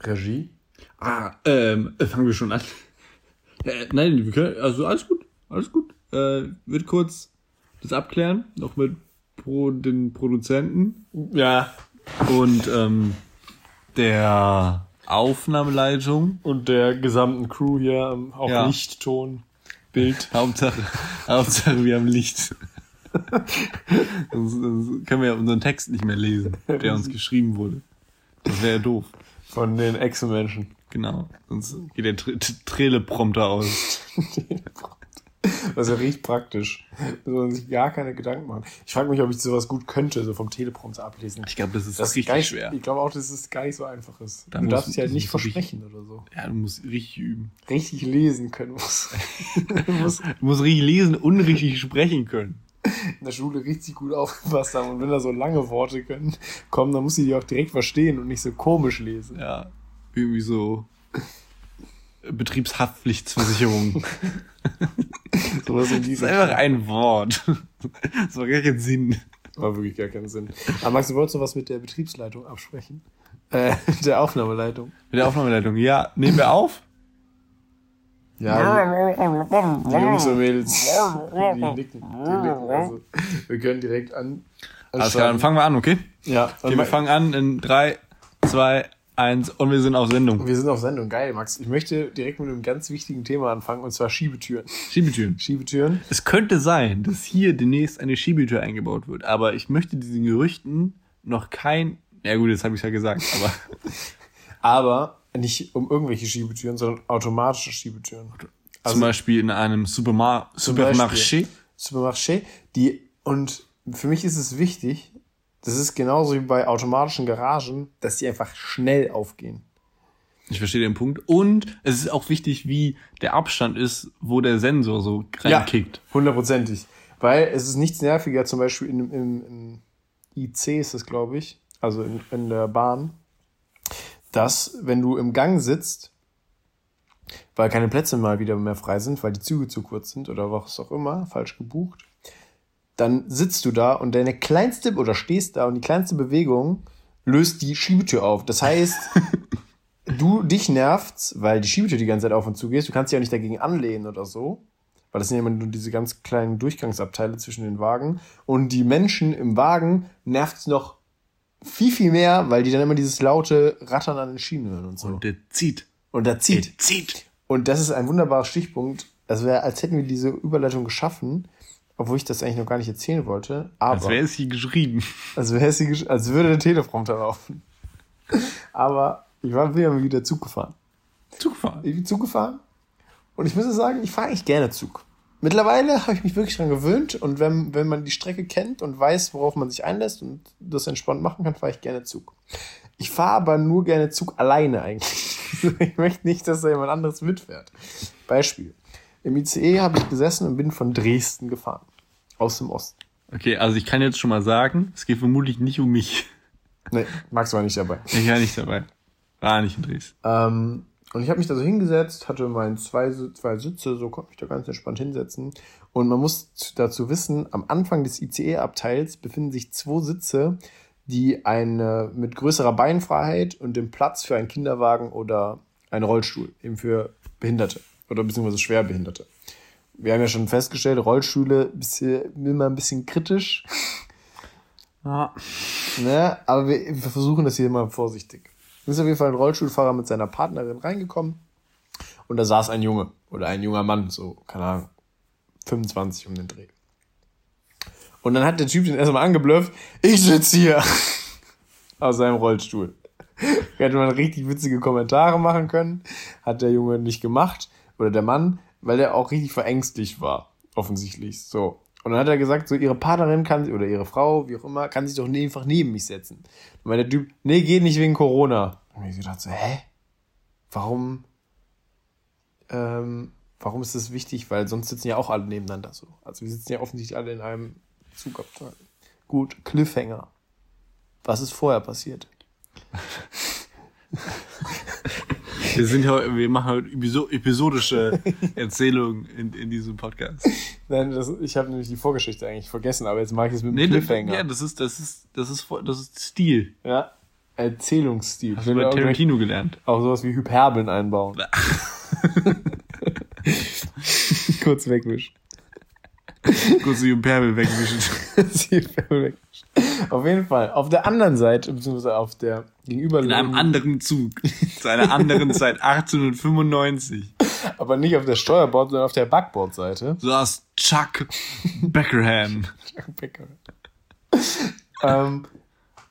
Regie? Ah, ähm, äh, fangen wir schon an. Äh, nein, wir können, also alles gut, alles gut. Äh, wird kurz das abklären, noch mit Pro, den Produzenten. Ja. Und ähm, der Aufnahmeleitung. Und der gesamten Crew hier, ähm, auch Ja. Licht, Ton, Bild. Hauptsache, Hauptsache wir haben Licht. sonst, sonst können wir ja unseren Text nicht mehr lesen, der uns geschrieben wurde. Das wäre ja doof. Von den Echsenmenschen. Genau. Sonst geht der Tr Tr- Traileprompter aus. Das ist ja richtig praktisch. Da soll man sich gar keine Gedanken machen. Ich frage mich, ob ich sowas gut könnte, so vom Teleprompter ablesen. Ich glaube, das ist Das richtig nicht, schwer. Ich glaube auch, dass es gar nicht so einfach ist. Da du muss- darfst dich halt nicht muss richtig- versprechen oder so. Ja, du musst richtig üben. Richtig lesen können muss. du musst Du musst richtig lesen und richtig sprechen können. In der Schule richtig gut aufgepasst haben. Und wenn da so lange Worte können, kommen, dann musst du die auch direkt verstehen und nicht so komisch lesen. Ja. Irgendwie so Betriebshaftpflichtversicherung. Sowas in Das ist einfach ein Wort. Das macht gar keinen Sinn. War wirklich gar keinen Sinn. Aber Max, du wolltest noch was mit der Betriebsleitung absprechen? Äh, der Aufnahmeleitung. Mit der Aufnahmeleitung. Ja, nehmen wir auf? Ja, die, Jungs und Mädels, die nicken. Die nicken. Also, wir können direkt an. Alles klar, dann fangen wir an, okay? Ja, Okay, wir fangen an in drei, zwei, eins und wir sind auf Sendung. Wir sind auf Sendung. Geil, Max. Ich möchte direkt mit einem ganz wichtigen Thema anfangen, und zwar Schiebetüren. Schiebetüren. Schiebetüren. Es könnte sein, dass hier demnächst eine Schiebetür eingebaut wird, aber ich möchte diesen Gerüchten noch kein. Ja gut, jetzt habe ich ja gesagt, aber Aber nicht um irgendwelche Schiebetüren, sondern automatische Schiebetüren. zum Beispiel in einem Supermar Supermarché. Supermarché, die, und für mich ist es wichtig, das ist genauso wie bei automatischen Garagen, dass die einfach schnell aufgehen. Ich verstehe den Punkt. Und es ist auch wichtig, wie der Abstand ist, wo der Sensor so reinkickt. hundertprozentig. Weil es ist nichts nerviger, zum Beispiel in, in, in IC ist das, glaube ich, also in, in der Bahn, dass wenn du im Gang sitzt, weil keine Plätze mal wieder mehr frei sind, weil die Züge zu kurz sind oder was auch immer, falsch gebucht, dann sitzt du da und deine kleinste oder stehst da und die kleinste Bewegung löst die Schiebetür auf. Das heißt, du dich nervt's, weil die Schiebetür die ganze Zeit auf und zu gehst. Du kannst dich auch nicht dagegen anlehnen oder so. Weil das sind ja immer nur diese ganz kleinen Durchgangsabteile zwischen den Wagen. Und die Menschen im Wagen nervt's noch viel, viel mehr, weil die dann immer dieses laute Rattern an den Schienen hören und so. Und der zieht. Und da zieht. Der zieht. Und das ist ein wunderbarer Stichpunkt. Es wäre, als hätten wir diese Überleitung geschaffen, obwohl ich das eigentlich noch gar nicht erzählen wollte. Aber Als wäre es hier geschrieben. als, wäre es, hier gesch- als würde der Teleprompter laufen. Aber ich war wieder wieder Zug gefahren. Zugfahren. Ich bin Zug gefahren und ich muss sagen, ich fahre eigentlich gerne Zug. Mittlerweile habe ich mich wirklich dran gewöhnt und wenn, wenn man die Strecke kennt und weiß, worauf man sich einlässt und das entspannt machen kann, fahre ich gerne Zug. Ich fahre aber nur gerne Zug alleine eigentlich. Ich möchte nicht, dass da jemand anderes mitfährt. Beispiel. Im ICE habe ich gesessen und bin von Dresden gefahren. Aus dem Osten. Okay, also ich kann jetzt schon mal sagen, es geht vermutlich nicht um mich. Nee, Max war nicht dabei. Ich war nicht dabei. War nicht in Dresden. Ähm, und ich habe mich da so hingesetzt, hatte meine zwei, zwei Sitze, so konnte mich da ganz entspannt hinsetzen. Und man muss dazu wissen, am Anfang des ICE-Abteils befinden sich zwei Sitze, die eine mit größerer Beinfreiheit und dem Platz für einen Kinderwagen oder einen Rollstuhl, eben für Behinderte oder beziehungsweise Schwerbehinderte. Wir haben ja schon festgestellt, Rollstühle bisschen, immer ein bisschen kritisch, Ja. Ne? Aber wir, wir versuchen das hier mal vorsichtig. Ist auf jeden Fall ein Rollstuhlfahrer mit seiner Partnerin reingekommen und da saß ein Junge oder ein junger Mann, so, keine Ahnung, 25 um den Dreh. Und dann hat der Typ den erstmal angeblufft, ich sitze hier aus seinem Rollstuhl. Hätte man richtig witzige Kommentare machen können, hat der Junge nicht gemacht oder der Mann, weil er auch richtig verängstigt war, offensichtlich. So. Und dann hat er gesagt, so ihre Partnerin kann oder ihre Frau, wie auch immer, kann sich doch einfach neben mich setzen. Und der Typ, nee, geht nicht wegen Corona. Und ich gedacht so, hä? Warum, ähm, warum ist das wichtig? Weil sonst sitzen ja auch alle nebeneinander so. Also wir sitzen ja offensichtlich alle in einem Zugabteil. Gut, Cliffhanger. Was ist vorher passiert? Wir sind heute, wir machen heute episo- episodische Erzählungen in, in diesem Podcast. Nein, das, ich habe nämlich die Vorgeschichte eigentlich vergessen, aber jetzt mache ich es mit dem Nee, das, Cliffhanger. ja, das ist, das ist, das ist, das ist Stil. Ja. Erzählungsstil. Hast du bei Tarantino gelernt? Auch sowas wie Hyperbeln einbauen. Kurz wegwischen. Kurz die Hyperbel wegwischen. Die Hyperbel wegwischen. Auf jeden Fall. Auf der anderen Seite, beziehungsweise auf der In gegenüberliegenden, einem anderen Zug. Zu einer anderen Zeit, 1895. aber nicht auf der Steuerbord, sondern auf der Backbordseite. saß Chuck Beckerham. ähm,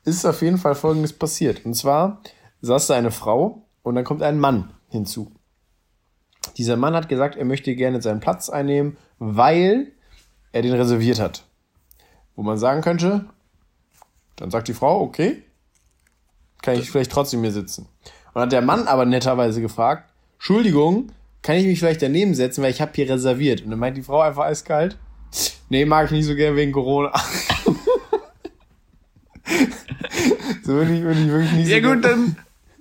ist auf jeden Fall Folgendes passiert. Und zwar saß da eine Frau und dann kommt ein Mann hinzu. Dieser Mann hat gesagt, er möchte gerne seinen Platz einnehmen, weil er den reserviert hat. Wo man sagen könnte, dann sagt die Frau, okay, kann ich vielleicht trotzdem hier sitzen. Und hat der Mann aber netterweise gefragt, Entschuldigung, kann ich mich vielleicht daneben setzen, weil ich habe hier reserviert. Und dann meint die Frau einfach eiskalt, nee, mag ich nicht so gern wegen Corona. so würde ich, würde ich wirklich nicht Ja so gut, dann,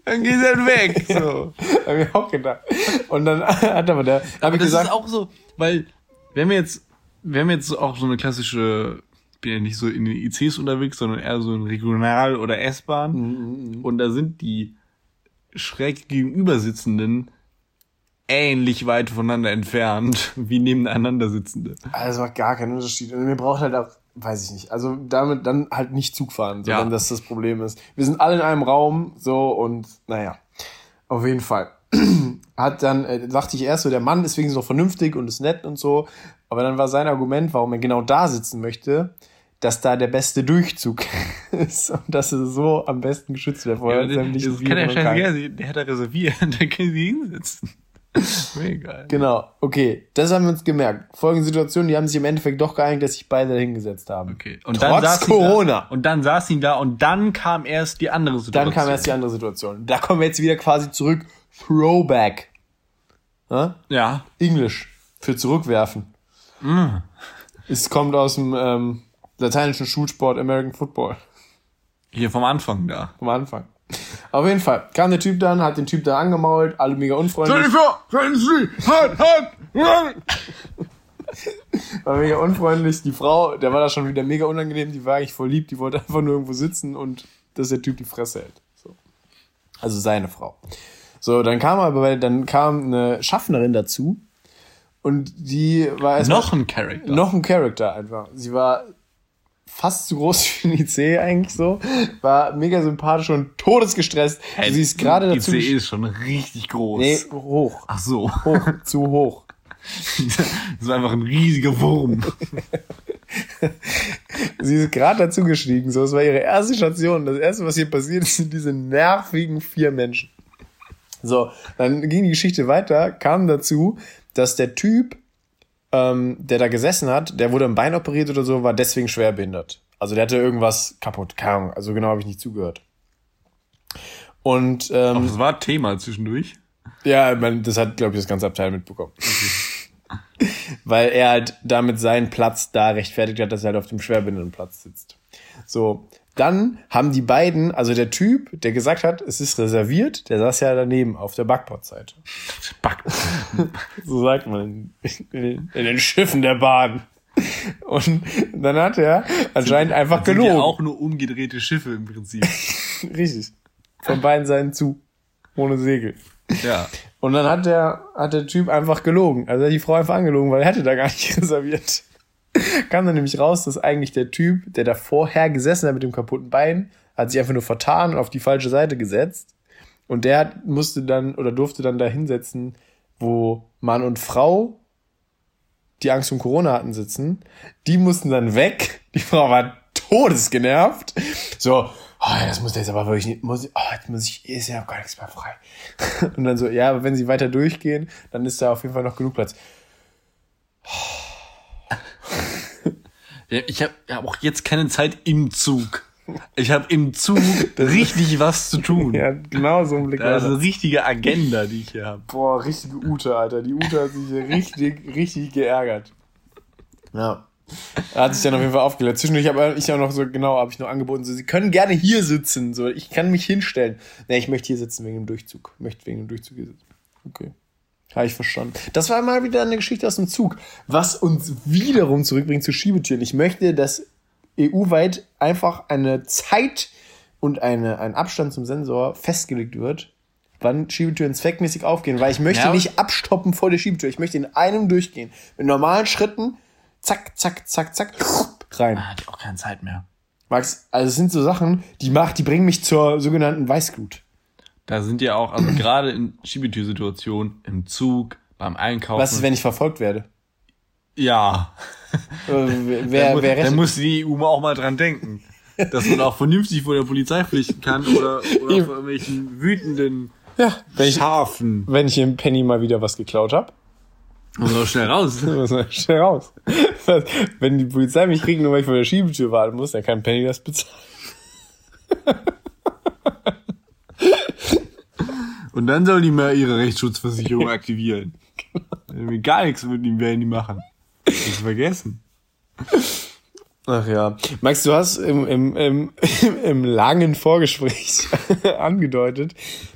dann geht er weg. so, hab ich auch gedacht. Und dann hat aber der, hab ich das gesagt, ist auch so, weil wir haben jetzt, wir haben jetzt auch so eine klassische, bin ja nicht so in den ICs unterwegs, sondern eher so in Regional- oder S-Bahn. Mhm, Und da sind die schräg gegenüber sitzenden ähnlich weit voneinander entfernt wie nebeneinander sitzende. also macht gar keinen Unterschied. Und mir braucht halt auch, weiß ich nicht, also damit dann halt nicht Zug fahren, so, Ja. wenn das das Problem ist. Wir sind alle in einem Raum, so, und naja, auf jeden Fall. Hat dann, äh, dachte ich erst so, der Mann ist wenigstens noch vernünftig und ist nett und so, aber dann war sein Argument, warum er genau da sitzen möchte, dass da der beste Durchzug ist und dass er so am besten geschützt wird Ja, das kann ja scheißegal der hat da reserviert, da kann sie hinsetzen. Mega. Genau, okay, das haben wir uns gemerkt. Folgende Situation, die haben sich im Endeffekt doch geeinigt, dass sich beide hingesetzt haben. Okay. Und Trotz saß ihn Corona. Da, und dann saß ihn da und dann kam erst die andere Situation. Dann kam erst die andere Situation. Da kommen wir jetzt wieder quasi zurück. Throwback. Ja? Ja. Englisch. Für zurückwerfen. Mm. Es kommt aus dem ähm, lateinischen Schulsport American Football. Hier vom Anfang da. Vom Anfang. Auf jeden Fall. Kam der Typ dann, hat den Typ da angemault, alle mega unfreundlich. vor! Sie! Halt! Halt! War mega unfreundlich. Die Frau, der war da schon wieder mega unangenehm, die war eigentlich voll lieb, die wollte einfach nur irgendwo sitzen und dass der Typ die Fresse hält. So. Also seine Frau. So, dann kam aber, dann kam eine Schaffnerin dazu und die war erst Noch ein Charakter. noch ein Charakter einfach. Sie war fast zu groß für ein IC eigentlich so, war mega sympathisch und todesgestresst. Sie ist gerade dazu. ICE ist schon richtig groß. Nee, hoch. Ach so. Hoch, zu hoch. Das war einfach ein riesiger Wurm. Sie ist gerade dazu gestiegen, so, es war ihre erste Station. Das erste, was hier passiert ist, sind diese nervigen vier Menschen. So, dann ging die Geschichte weiter, kam dazu, dass der Typ, ähm, der da gesessen hat, der wurde am Bein operiert oder so, war deswegen schwerbehindert. Also der hatte irgendwas kaputt, keine Ahnung, also genau habe ich nicht zugehört. Und ähm, Das war Thema zwischendurch. ja, man, das hat, glaube ich, das ganze Abteil mitbekommen. Weil er halt damit seinen Platz da rechtfertigt hat, dass er halt auf dem Schwerbehindertenplatz sitzt. So, dann haben die beiden, also der Typ, der gesagt hat, es ist reserviert, der saß ja daneben auf der Backbordseite. Back. So sagt man in, in, den Schiffen der Bahn. Und dann hat er anscheinend einfach Sind gelogen. ja auch nur umgedrehte Schiffe im Prinzip. Richtig. Von beiden Seiten zu. Ohne Segel. Ja. Und dann hat der, hat der Typ einfach gelogen. Also er hat die Frau einfach angelogen, weil er hätte da gar nicht reserviert. Kam dann nämlich raus, dass eigentlich der Typ, der da vorher gesessen hat mit dem kaputten Bein, hat sich einfach nur vertan und auf die falsche Seite gesetzt. Und der musste dann oder durfte dann da hinsetzen, wo Mann und Frau, die Angst um Corona hatten, sitzen. Die mussten dann weg. Die Frau war todesgenervt. So, oh, das muss jetzt aber wirklich nicht, muss oh, jetzt muss ich, ist ja gar nichts mehr frei. Und dann so, ja, aber wenn sie weiter durchgehen, dann ist da auf jeden Fall noch genug Platz. ja ich habe hab auch jetzt keine Zeit im Zug. Ich habe im Zug richtig was zu tun. Ja, genau so ein Blick Das ist eine richtige Agenda, die ich hier habe. Boah, richtige Ute, Alter. Die Ute hat sich hier richtig, richtig geärgert. Ja. Er hat sich dann auf jeden Fall aufgelegt. Zwischendurch habe ich auch noch so, genau, habe ich noch angeboten, so, sie können gerne hier sitzen, so, ich kann mich hinstellen. Nee, ich möchte hier sitzen wegen dem Durchzug. Möchte wegen dem Durchzug hier sitzen. Okay. Habe ich verstanden. Das war mal wieder eine Geschichte aus dem Zug, was uns wiederum zurückbringt zu Schiebetüren. Ich möchte, dass EU-weit einfach eine Zeit- und eine, ein Abstand zum Sensor festgelegt wird, wann Schiebetüren zweckmäßig aufgehen, weil ich möchte Ja. nicht abstoppen vor der Schiebetür. Ich möchte in einem durchgehen. Mit normalen Schritten, zack, zack, zack, zack, rein. Hat auch keine Zeit mehr. Max, also es sind so Sachen, die macht, die bringen mich zur sogenannten Weißglut. Da sind ja auch, also gerade in Schiebetürsituationen, im Zug, beim Einkaufen. Was ist, wenn ich verfolgt werde? Ja. Äh, wer, wer, da, wer muss die EU auch mal dran denken. Dass man auch vernünftig vor der Polizei flüchten kann oder, oder vor irgendwelchen wütenden ja, wenn ich, Schafen. wenn ich im Penny mal wieder was geklaut habe, Und so schnell raus. muss man schnell raus. Wenn die Polizei mich kriegt, nur weil ich vor der Schiebetür warten muss, dann kann Penny das bezahlen. Und dann sollen die mal ihre Rechtsschutzversicherung aktivieren. Wir gar nichts mit ihm werden die machen. Das vergessen. Ach ja. Max, du hast im, im, im, im langen Vorgespräch angedeutet,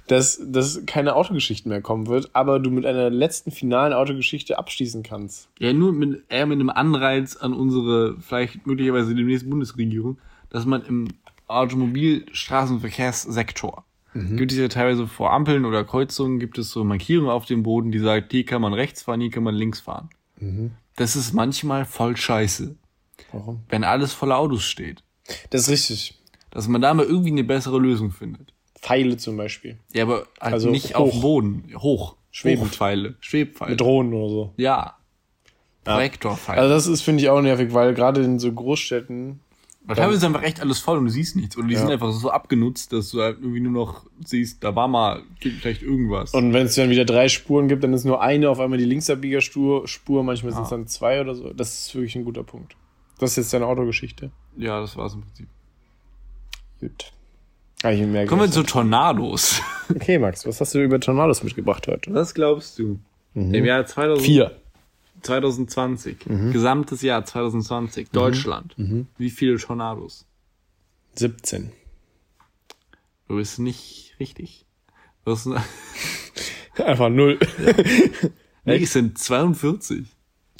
dass, dass keine Autogeschichten mehr kommen wird, aber du mit einer letzten finalen Autogeschichte abschließen kannst. Ja, nur mit, eher mit einem Anreiz an unsere, vielleicht möglicherweise demnächst Bundesregierung, dass man im Automobilstraßenverkehrssektor gibt es ja teilweise vor Ampeln oder Kreuzungen gibt es so Markierungen auf dem Boden, die sagt, hier kann man rechts fahren, hier kann man links fahren. Das ist manchmal voll scheiße, Warum? wenn alles voller Autos steht. Das ist richtig. Dass man da mal irgendwie eine bessere Lösung findet. Pfeile zum Beispiel. Ja, aber halt Also nicht hoch. auf dem Boden. Hoch. Schwebend. Hochpfeile. Schwebpfeile. Mit Drohnen oder so. Ja. Projektorpfeile. Also das ist, finde ich, auch nervig, weil gerade in so Großstädten weil teilweise ist einfach echt alles voll und du siehst nichts. Oder die ja. sind einfach so abgenutzt, dass du halt irgendwie nur noch siehst, da war mal vielleicht irgendwas. Und wenn es dann wieder drei Spuren gibt, dann ist nur eine auf einmal die Linksabbiegerspur, Spur, manchmal ah. sind es ah. dann zwei oder so. Das ist wirklich ein guter Punkt. Das ist jetzt deine Autogeschichte. Ja, das war es im Prinzip. Gut. Ah, ich merke Kommen wir zu Tornados. Okay, Max, was hast du über Tornados mitgebracht heute? Was glaubst du? Mhm. Im Jahr 2004. 2020, mhm. gesamtes Jahr 2020, mhm. Deutschland, mhm. wie viele Tornados? 17. Du bist nicht richtig. Du bist Einfach null. Ja. nee, es sind 42.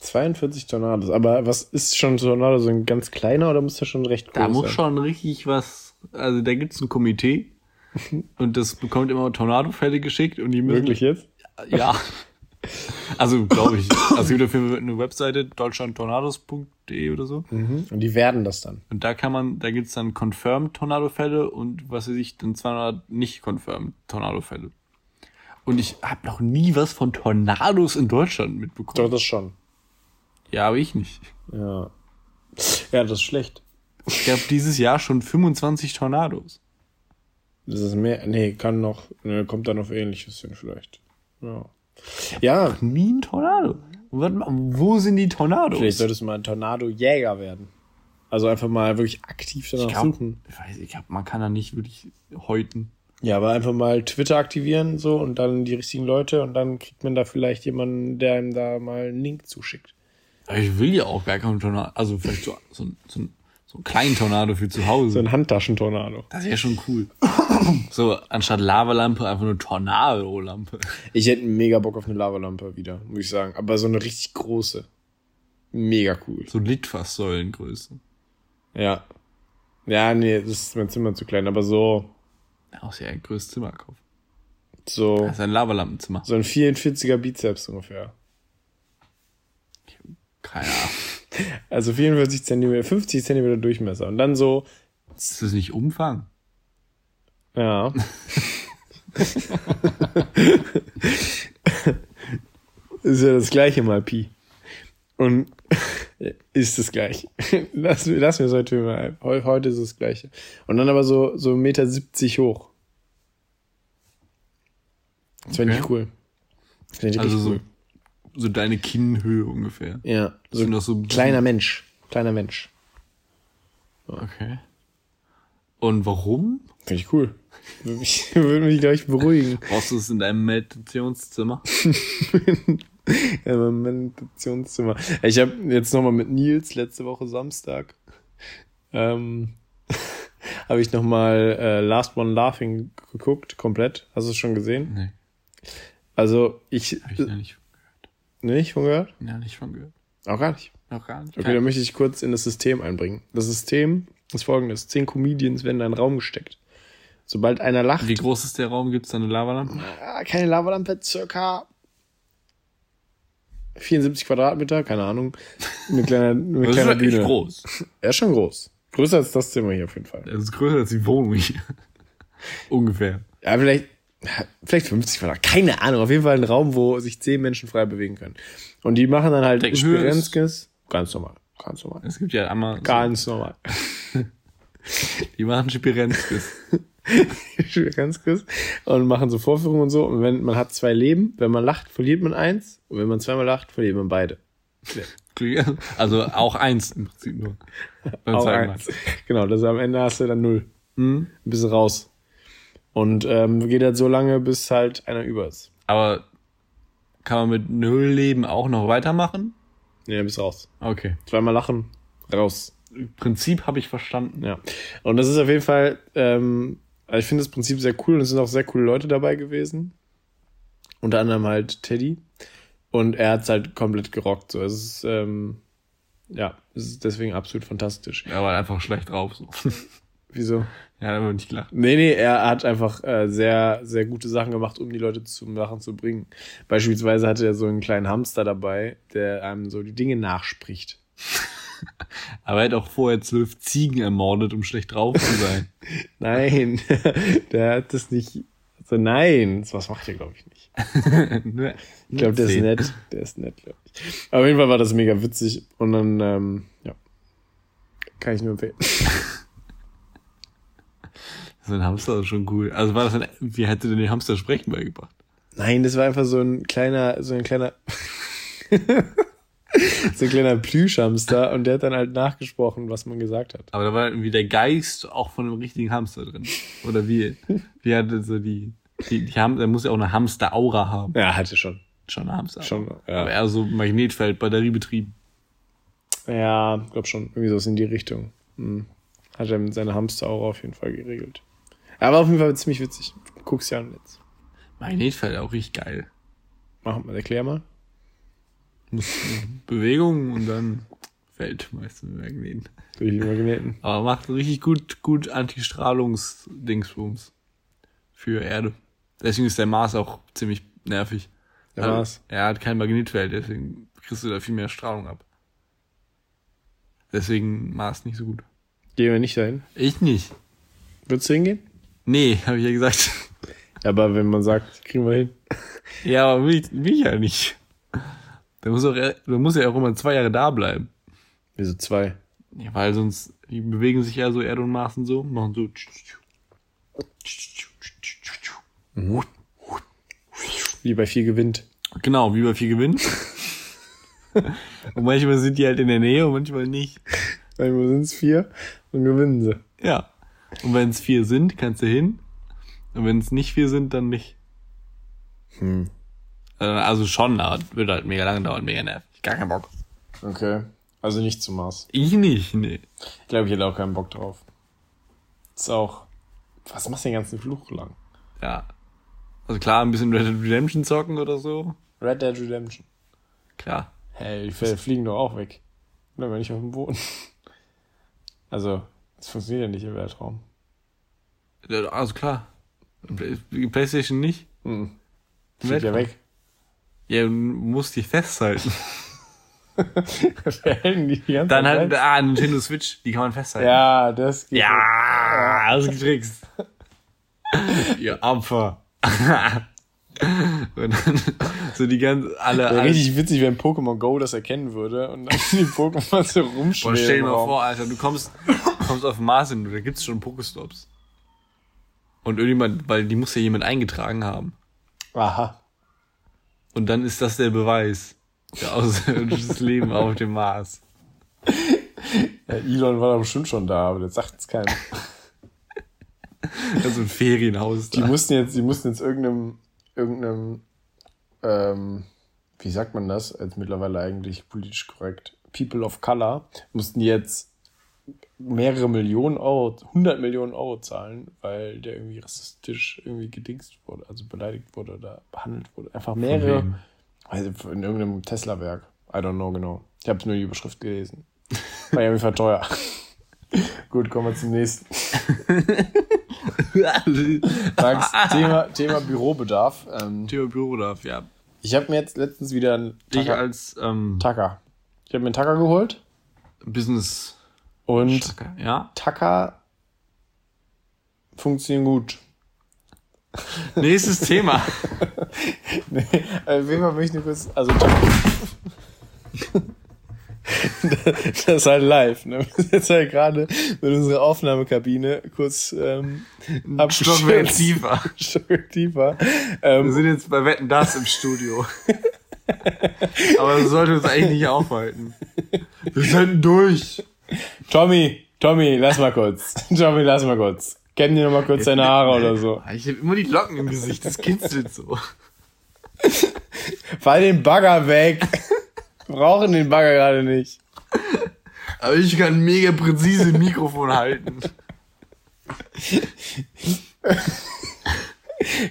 42 Tornados. Aber was ist schon ein Tornado? So ein ganz kleiner oder muss der schon recht groß sein? Da muss sein? schon richtig was. Also da gibt's ein Komitee und das bekommt immer Tornadofälle geschickt und die müssen. Wirklich jetzt? Ja. Also glaube ich. Also es gibt Fall eine Webseite deutschlandtornados.de oder so. Mhm. Und die werden das dann. Und da kann man, da gibt's dann confirmed Tornadofälle und was weiß ich, dann 200 nicht confirmed Tornadofälle. Und ich habe noch nie was von Tornados in Deutschland mitbekommen. Doch, das schon. Ja, aber ich nicht. Ja. Ja, das ist schlecht. Ich habe dieses Jahr schon 25 Tornados. Das ist mehr. Nee, kann noch. Nee, kommt dann auf ähnliches hin vielleicht. Ja. Ja, Nie ein Tornado. Wo sind die Tornados? vielleicht solltest du mal ein Tornado-Jäger werden. Also einfach mal wirklich aktiv danach Ich glaub, suchen. ich weiß, ich glaub, man kann da nicht wirklich häuten. Ja, aber einfach mal Twitter aktivieren so und dann die richtigen Leute und dann kriegt man da vielleicht jemanden, der einem da mal einen Link zuschickt. Aber ich will ja auch gar keinen Tornado. Also vielleicht so, so, so, ein- so einen kleinen Tornado für zu Hause. So ein Handtaschentornado. das wäre schon cool. so, anstatt Lavalampe einfach eine Tornado-Lampe. Ich hätte mega Bock auf eine Lavalampe wieder, muss ich sagen. Aber so eine richtig große. Mega cool. So Litfaßsäulengröße. Ja. Ja, nee, das ist mein Zimmer zu klein, aber so, Aus ja ein größtes Zimmer kaufen. so, Das ist ein Lavalampenzimmer. so ein 44er Bizeps ungefähr. Keine Ahnung. Also 44 Zentimeter, 50 Zentimeter Durchmesser. Und dann so, Ist das nicht Umfang? ja. ist ja das gleiche mal Pi. Und ist das gleiche. Lass, lass mir es heute mal. heu- Heute ist es das gleiche. Und dann aber so, so 1,70 Meter hoch. Das fände ich Okay. cool. Das Also richtig so, cool. So deine Kinnhöhe ungefähr. Ja, so das so kleiner Mensch. Kleiner Mensch. Okay. Und warum? Finde ich cool. Würde mich, würde mich gleich beruhigen. Brauchst du es in deinem Meditationszimmer? Ja, mein Meditationszimmer. Ich habe jetzt nochmal mit Nils letzte Woche Samstag ähm, habe ich nochmal äh, Last One Laughing geguckt, komplett. Hast du es schon gesehen? Nee, Also ich hab ich ja nicht, von gehört? ja, nicht von gehört. Auch gar nicht. Noch gar nicht. Okay, dann möchte ich kurz in das System einbringen. Das System ist folgendes. Zehn Comedians werden in einen Raum gesteckt. Sobald einer lacht. Wie groß ist der Raum? Gibt es da eine Lavalampe? Ah, keine Lavalampe, circa 74 Quadratmeter, keine Ahnung. Eine kleine, eine Das ist kleine schon echt Bühne. groß. Er ist schon groß. Größer als das Zimmer hier auf jeden Fall. Das ist größer als die Wohnung hier. Ungefähr. Ja, vielleicht, vielleicht 50 Quadratmeter. Keine Ahnung. Auf jeden Fall ein Raum, wo sich zehn Menschen frei bewegen können. Und die machen dann halt ist- Spirenskis. Ganz normal. Ganz normal. Es gibt ja einmal, so, Ganz normal. die machen Spirenskis. Spirenskis. Und machen so Vorführungen und so. Und wenn man hat zwei Leben, wenn man lacht, verliert man eins. Und wenn man zweimal lacht, verliert man beide. Also auch eins im Prinzip nur. Beim Auch eins. Genau, das am Ende hast du dann null. Hm? Ein bisschen raus. Und ähm, geht halt so lange, bis halt einer über ist. Aber kann man mit null Leben auch noch weitermachen? Ja, bis raus. Okay. Zweimal lachen, raus. Prinzip habe ich verstanden. Ja. Und das ist auf jeden Fall, ähm, also ich finde das Prinzip sehr cool und es sind auch sehr coole Leute dabei gewesen. Unter anderem halt Teddy. Und er hat's halt komplett gerockt. So, es ist, ähm, ja, es ist deswegen absolut fantastisch. Er war einfach schlecht drauf. So. Wieso? Er hat einfach nicht gelacht. Nee, nee, er hat einfach äh, sehr, sehr gute Sachen gemacht, um die Leute zum Lachen zu bringen. Beispielsweise hatte er so einen kleinen Hamster dabei, der einem so die Dinge nachspricht. Aber er hat auch vorher zwölf Ziegen ermordet, um schlecht drauf zu sein. Nein, der hat das nicht. Also nein, sowas macht er, glaube ich, nicht. Nur- Ich glaube, der ist nett. Der ist nett, glaube ich. Aber auf jeden Fall war das mega witzig. Und dann, ähm, ja, kann ich nur empfehlen. So ein Hamster ist schon cool. Also war das ein, wie hätte denn den Hamster sprechen beigebracht? Nein, das war einfach so ein kleiner, so ein kleiner, so ein kleiner Plüschhamster und der hat dann halt nachgesprochen, was man gesagt hat. Aber da war irgendwie der Geist auch von einem richtigen Hamster drin. Oder wie, wie hatte so die, die, die Ham, der muss ja auch eine Hamster-Aura haben. Ja, hatte schon. Schon eine Hamster. Schon, ja. Aber eher so Magnetfeld, Batteriebetrieben. Ja, glaub schon. Irgendwie sowas in die Richtung. Hm. Hat er mit seiner Hamster-Aura auf jeden Fall geregelt. Aber auf jeden Fall ziemlich witzig. Guck's ja an jetzt. Magnetfeld auch richtig geil. Mach mal, erklär mal. Bewegung und dann Feld meistens Magneten. Durch die Magneten. Aber macht richtig gut, gut Antistrahlungs-Dingsbums für Erde. Deswegen ist der Mars auch ziemlich nervig. Der Also, Mars. Er hat kein Magnetfeld, deswegen kriegst du da viel mehr Strahlung ab. Deswegen Mars nicht so gut. Gehen wir nicht dahin. Ich nicht. Würdest du hingehen? Nee, habe ich ja gesagt. Aber wenn man sagt, kriegen wir hin. ja, aber will ich, will ich ja nicht. Da muss, auch, da muss ja auch immer zwei Jahre da bleiben. Wieso zwei? Ja, weil sonst, die bewegen sich ja so Erde und Mars und so, machen so. Wie bei vier gewinnt. Genau, wie bei vier Gewinn. und manchmal sind die halt in der Nähe und manchmal nicht. Manchmal sind es vier und gewinnen sie. Ja. Und wenn es vier sind, kannst du hin. Und wenn es nicht vier sind, dann nicht. Hm. Äh, Also schon, aber wird halt mega lange dauern, mega nervig. Gar keinen Bock. Okay. Also nicht zum Mars. Ich nicht, nee. Ich glaube, ich hätte auch keinen Bock drauf. ist auch. Was machst du den ganzen Fluch lang? Ja. Also klar, ein bisschen Red Dead Redemption zocken oder so. Red Dead Redemption. Klar. Hey, die Fälle fliegen doch auch weg. Bleiben wir nicht auf dem Boden. Also, das funktioniert ja nicht im Weltraum. Also klar. Play- Playstation nicht. Hm. Im Fliegt ja weg. Ja, du musst dich festhalten. Dann halt, Zeit. ah, Nintendo Switch, die kann man festhalten. Ja, das geht. Ja, ausgetrickst. Ihr Opfer. Und dann so die ganze, alle, Wäre richtig witzig, wenn Pokémon Go das erkennen würde und dann die Pokémon so Boah, rumschweben. stell dir mal Raum. vor, Alter, du kommst, kommst auf Mars hin, da gibt's schon Pokestops. Und irgendjemand, weil die muss ja jemand eingetragen haben. Aha. Und dann ist das der Beweis für außerirdisches Leben auf dem Mars. Ja, Elon war da bestimmt schon da, aber das sagt es keinem. Also ein Ferienhaus Die da. mussten jetzt, die mussten jetzt irgendeinem, irgendeinem, ähm, wie sagt man das, als mittlerweile eigentlich politisch korrekt, People of Color, mussten jetzt mehrere Millionen Euro, 100 Millionen Euro zahlen, weil der irgendwie rassistisch irgendwie gedingst wurde, also beleidigt wurde oder behandelt wurde. Einfach mehrere, also in irgendeinem Tesla-Werk. I don't know genau. Ich habe nur die Überschrift gelesen. War ja Fall teuer. Gut, kommen wir zum nächsten. Max, Thema, Thema Bürobedarf. Ähm, Thema Bürobedarf, ja. ich habe mir jetzt letztens wieder einen Tacker, als ähm, Tacker. Ich habe mir einen Tacker geholt Business. und Ja. Tacker funktionieren gut. Nächstes Thema. Nee, auf jeden Fall möchte ich nur kurz, also das ist halt live. Ne? Wir sind jetzt halt gerade mit unserer Aufnahmekabine kurz ähm, Stockwerk abgestürzt. tiefer. Stockwerk tiefer. Wir Ähm, sind jetzt bei Wetten das im Studio. Aber das sollte uns eigentlich nicht aufhalten. Wir sind durch. Tommy, Tommy, lass mal kurz. Tommy, lass mal kurz. Kämm dir noch mal kurz deine Haare oder so. Ich habe immer die Locken im Gesicht, das kitzelt so. Fall den Bagger weg. Wir brauchen den Bagger gerade nicht. Aber ich kann mega präzise Mikrofon halten.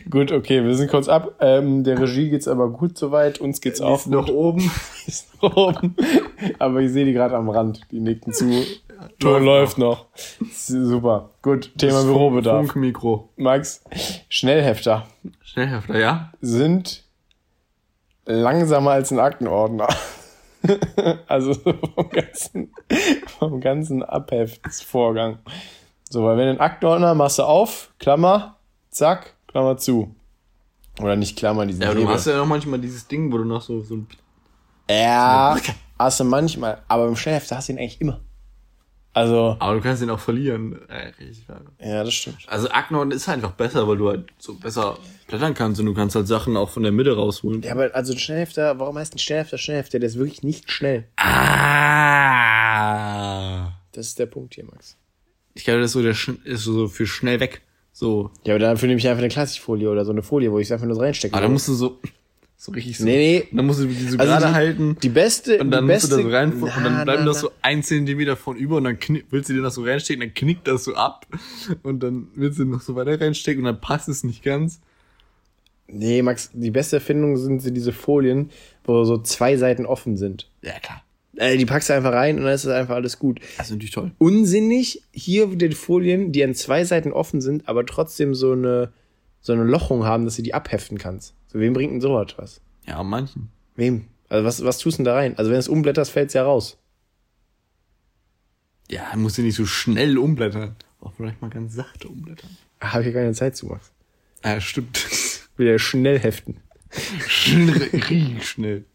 Gut, okay, wir sind kurz ab. Ähm, der Regie geht's aber gut soweit. Uns geht's auch Ist noch oben. ist noch oben. Aber ich sehe die gerade am Rand. Die nicken zu. Läuft läuft noch. Super. Gut, Thema Bürobedarf. Funkmikro. Max, Schnellhefter Schnellhefter, ja? sind langsamer als ein Aktenordner. also vom ganzen, vom ganzen Abheftsvorgang. So, weil wenn du einen Aktenordner machst du auf, Klammer, zack, Klammer zu. Oder nicht Klammer, diesen Ja, du Hebel. hast ja noch manchmal dieses Ding, wo du noch so, so ein Ja, hast du manchmal, aber im Schnellhefter hast du ihn eigentlich immer. Also, Aber du kannst den auch verlieren. Ja, das stimmt. Also Aktenordner ist einfach besser, weil du halt so besser blättern kannst und du kannst halt Sachen auch von der Mitte rausholen. Ja, aber also ein Schnellhefter, warum heißt ein Schnellhefter Schnellhefter? Der ist wirklich nicht schnell. Ah. Das ist der Punkt hier, Max. Ich glaube, das ist so, der Sch ist so für schnell weg. So. Ja, aber dafür nehme ich einfach eine Klassikfolie oder so eine Folie, wo ich es einfach nur reinstecke. Aber da musst du so, so richtig so. Nee, nee. Dann musst du die so Also gerade die- halten. Die beste, und dann die musst beste, du da so rein, und Na, dann bleiben das so ein Zentimeter von über und dann knick, willst du dir das so reinstecken, dann knickt das so ab und dann willst du noch so weiter reinstecken und dann passt es nicht ganz. Nee, Max, die beste Erfindung sind diese Folien, wo so zwei Seiten offen sind. Ja, klar. Äh, die packst du einfach rein und dann ist es einfach alles gut. Das ist natürlich toll. Unsinnig, hier die Folien, die an zwei Seiten offen sind, aber trotzdem so eine, so eine Lochung haben, dass du die abheften kannst. So, wem bringt denn so was? Ja, manchen. Wem? Also was, was tust du denn da rein? Also wenn es umblätterst, fällt's ja raus. Ja, musst du nicht so schnell umblättern. Auch vielleicht mal ganz sachte umblättern. Habe ich ja keine Zeit zu, Max. Ah, stimmt. Will ja schnell heften. richtig schnell.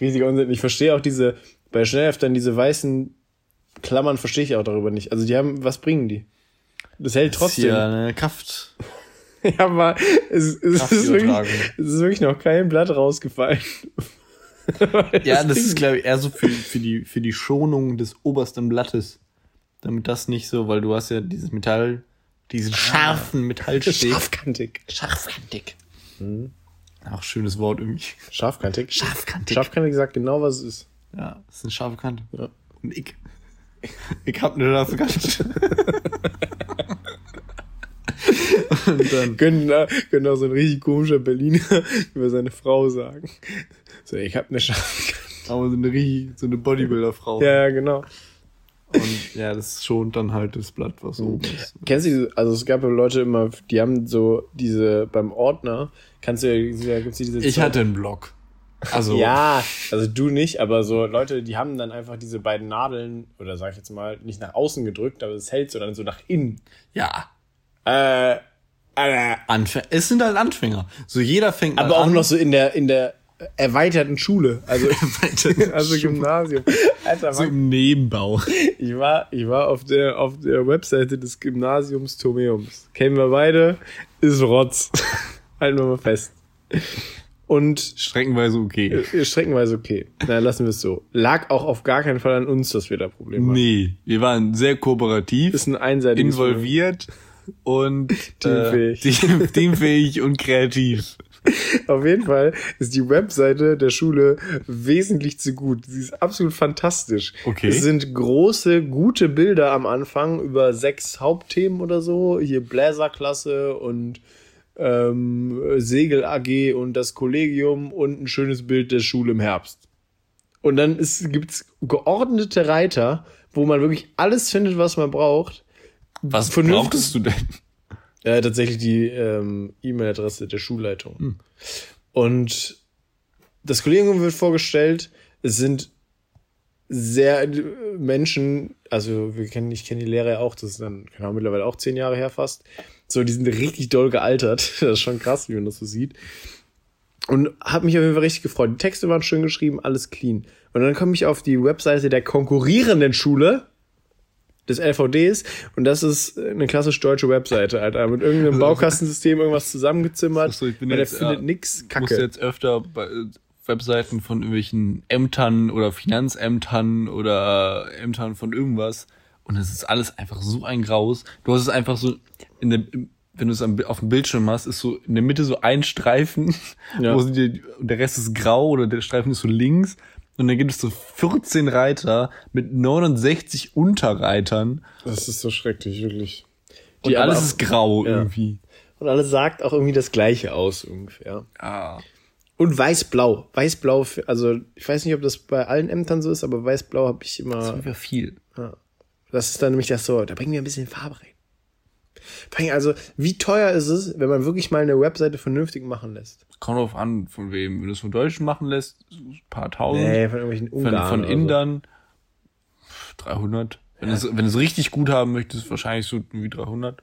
Riesig Unsinn. Ich verstehe auch diese, bei Schnellheftern diese weißen Klammern verstehe ich auch darüber nicht. Also die haben, was bringen die? Das hält trotzdem. Ja, eine Kraft. Ja, aber es, es, ist wirklich, es ist wirklich noch kein Blatt rausgefallen. Ja, das ist, glaube ich, eher so für, für, die, für die Schonung des obersten Blattes. Damit das nicht so, weil du hast ja dieses Metall, diesen scharfen Metallstich. scharfkantig. Scharfkantig. Auch schönes Wort irgendwie. Scharfkantig? Scharfkantig. Scharfkantig sagt genau, was es ist. Ja, das ist eine scharfe Kante. Ja. Und ich. Ich hab eine scharfe Kante. Und dann. Können, da- können auch so ein richtig komischer Berliner über seine Frau sagen. So, ich hab eine Scharfkantig. Aber so eine, rie- so eine Bodybuilder-Frau. Ja, genau. Und ja, das schont dann halt das Blatt, was oben ist. Kennst du also es gab ja Leute immer, die haben so diese, beim Ordner, kannst du ja, gibt's diese Ich hatte einen Block. Also. Ja, also du nicht, aber so Leute, die haben dann einfach diese beiden Nadeln, oder sag ich jetzt mal, nicht nach außen gedrückt, aber es hält so dann so nach innen. Ja. Äh, äh, Anfänger. Es sind halt Anfänger. So jeder fängt aber mal auch an. noch so in der, in der erweiterten Schule, also, also Gymnasium. Alter, so im Nebenbau. ich war, ich war auf der, auf der Webseite des Gymnasiums Tomeums. Kennen wir beide, ist Rotz. Halten wir mal fest. Und Streckenweise okay. äh, streckenweise okay. Na, lassen wir es so. Lag auch auf gar keinen Fall an uns, dass wir da Probleme haben. Nee, wir waren sehr kooperativ, Ist ein einseitiges involviert und Teamfähig. Äh, team- teamfähig und kreativ. Auf jeden Fall ist die Webseite der Schule wesentlich zu gut. Sie ist absolut fantastisch. Okay. Es sind große, gute Bilder am Anfang über sechs Hauptthemen oder so. Hier Bläserklasse und ähm, Segel AG und das Kollegium und ein schönes Bild der Schule im Herbst. Und dann ist, gibt's geordnete Reiter, wo man wirklich alles findet, was man braucht. Was Vernünftig- brauchtest du denn? Äh, tatsächlich die ähm, E-Mail-Adresse der Schulleitung. Hm. Und das Kollegium wird vorgestellt. Es sind sehr äh, Menschen, also wir kennen, ich kenne die Lehrer ja auch, das ist dann, genau, mittlerweile auch zehn Jahre her fast. So, die sind richtig doll gealtert. Das ist schon krass, wie man das so sieht. Und habe mich auf jeden Fall richtig gefreut. Die Texte waren schön geschrieben, alles clean. Und dann komme ich auf die Webseite der konkurrierenden Schule des LVDs und das ist eine klassisch deutsche Webseite, Alter. Mit irgendeinem Baukastensystem irgendwas zusammengezimmert. Achso, ich bin weil jetzt, der findet ja, nix Ich Kacke. musste jetzt öfter bei äh, Webseiten von irgendwelchen Ämtern oder Finanzämtern oder Ämtern von irgendwas. Und es ist alles einfach so ein Graus. Du hast es einfach so in der, wenn du es auf dem Bildschirm hast, ist so in der Mitte so ein Streifen, Ja. wo die, und der Rest ist grau oder der Streifen ist so links. Und dann gibt es so 14 Reiter mit 69 Unterreitern. Das ist so schrecklich, wirklich. Und Die alles auch- ist grau Ja. irgendwie. Und alles sagt auch irgendwie das Gleiche aus, ungefähr. Ah. Und weiß-blau. Weiß-blau, also ich weiß nicht, ob das bei allen Ämtern so ist, aber weiß-blau habe ich Das immer. wäre viel. Das ist dann nämlich das so, da bringen wir ein bisschen Farbe rein. Also, wie teuer ist es, wenn man wirklich mal eine Webseite vernünftig machen lässt? Kommt drauf an, von wem. Wenn du es von Deutschen machen lässt, ein paar tausend. Nee, von irgendwelchen von, Ungarn. von so. Indern 300. Wenn du es wenn du es richtig gut haben möchtest, wahrscheinlich so wie 300.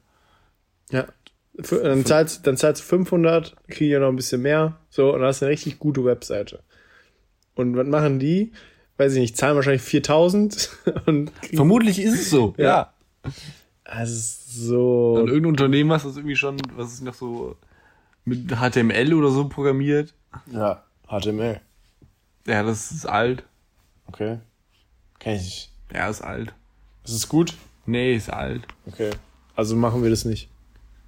Ja. Für, dann, zahlst, dann zahlst du 500, kriegst ja noch ein bisschen mehr. So, und dann hast du eine richtig gute Webseite. Und was machen die? Weiß ich nicht, zahlen wahrscheinlich 4000 und. Vermutlich ist es so. Ja. Ja. Ist so. Und irgendein Unternehmen, was das irgendwie schon, was ist noch so mit HTML oder so programmiert. Ja, HTML. Ja, das ist alt. Okay. Kenn ich nicht. Ja, ist alt. Ist gut? Nee, ist alt. Okay. Also machen wir das nicht.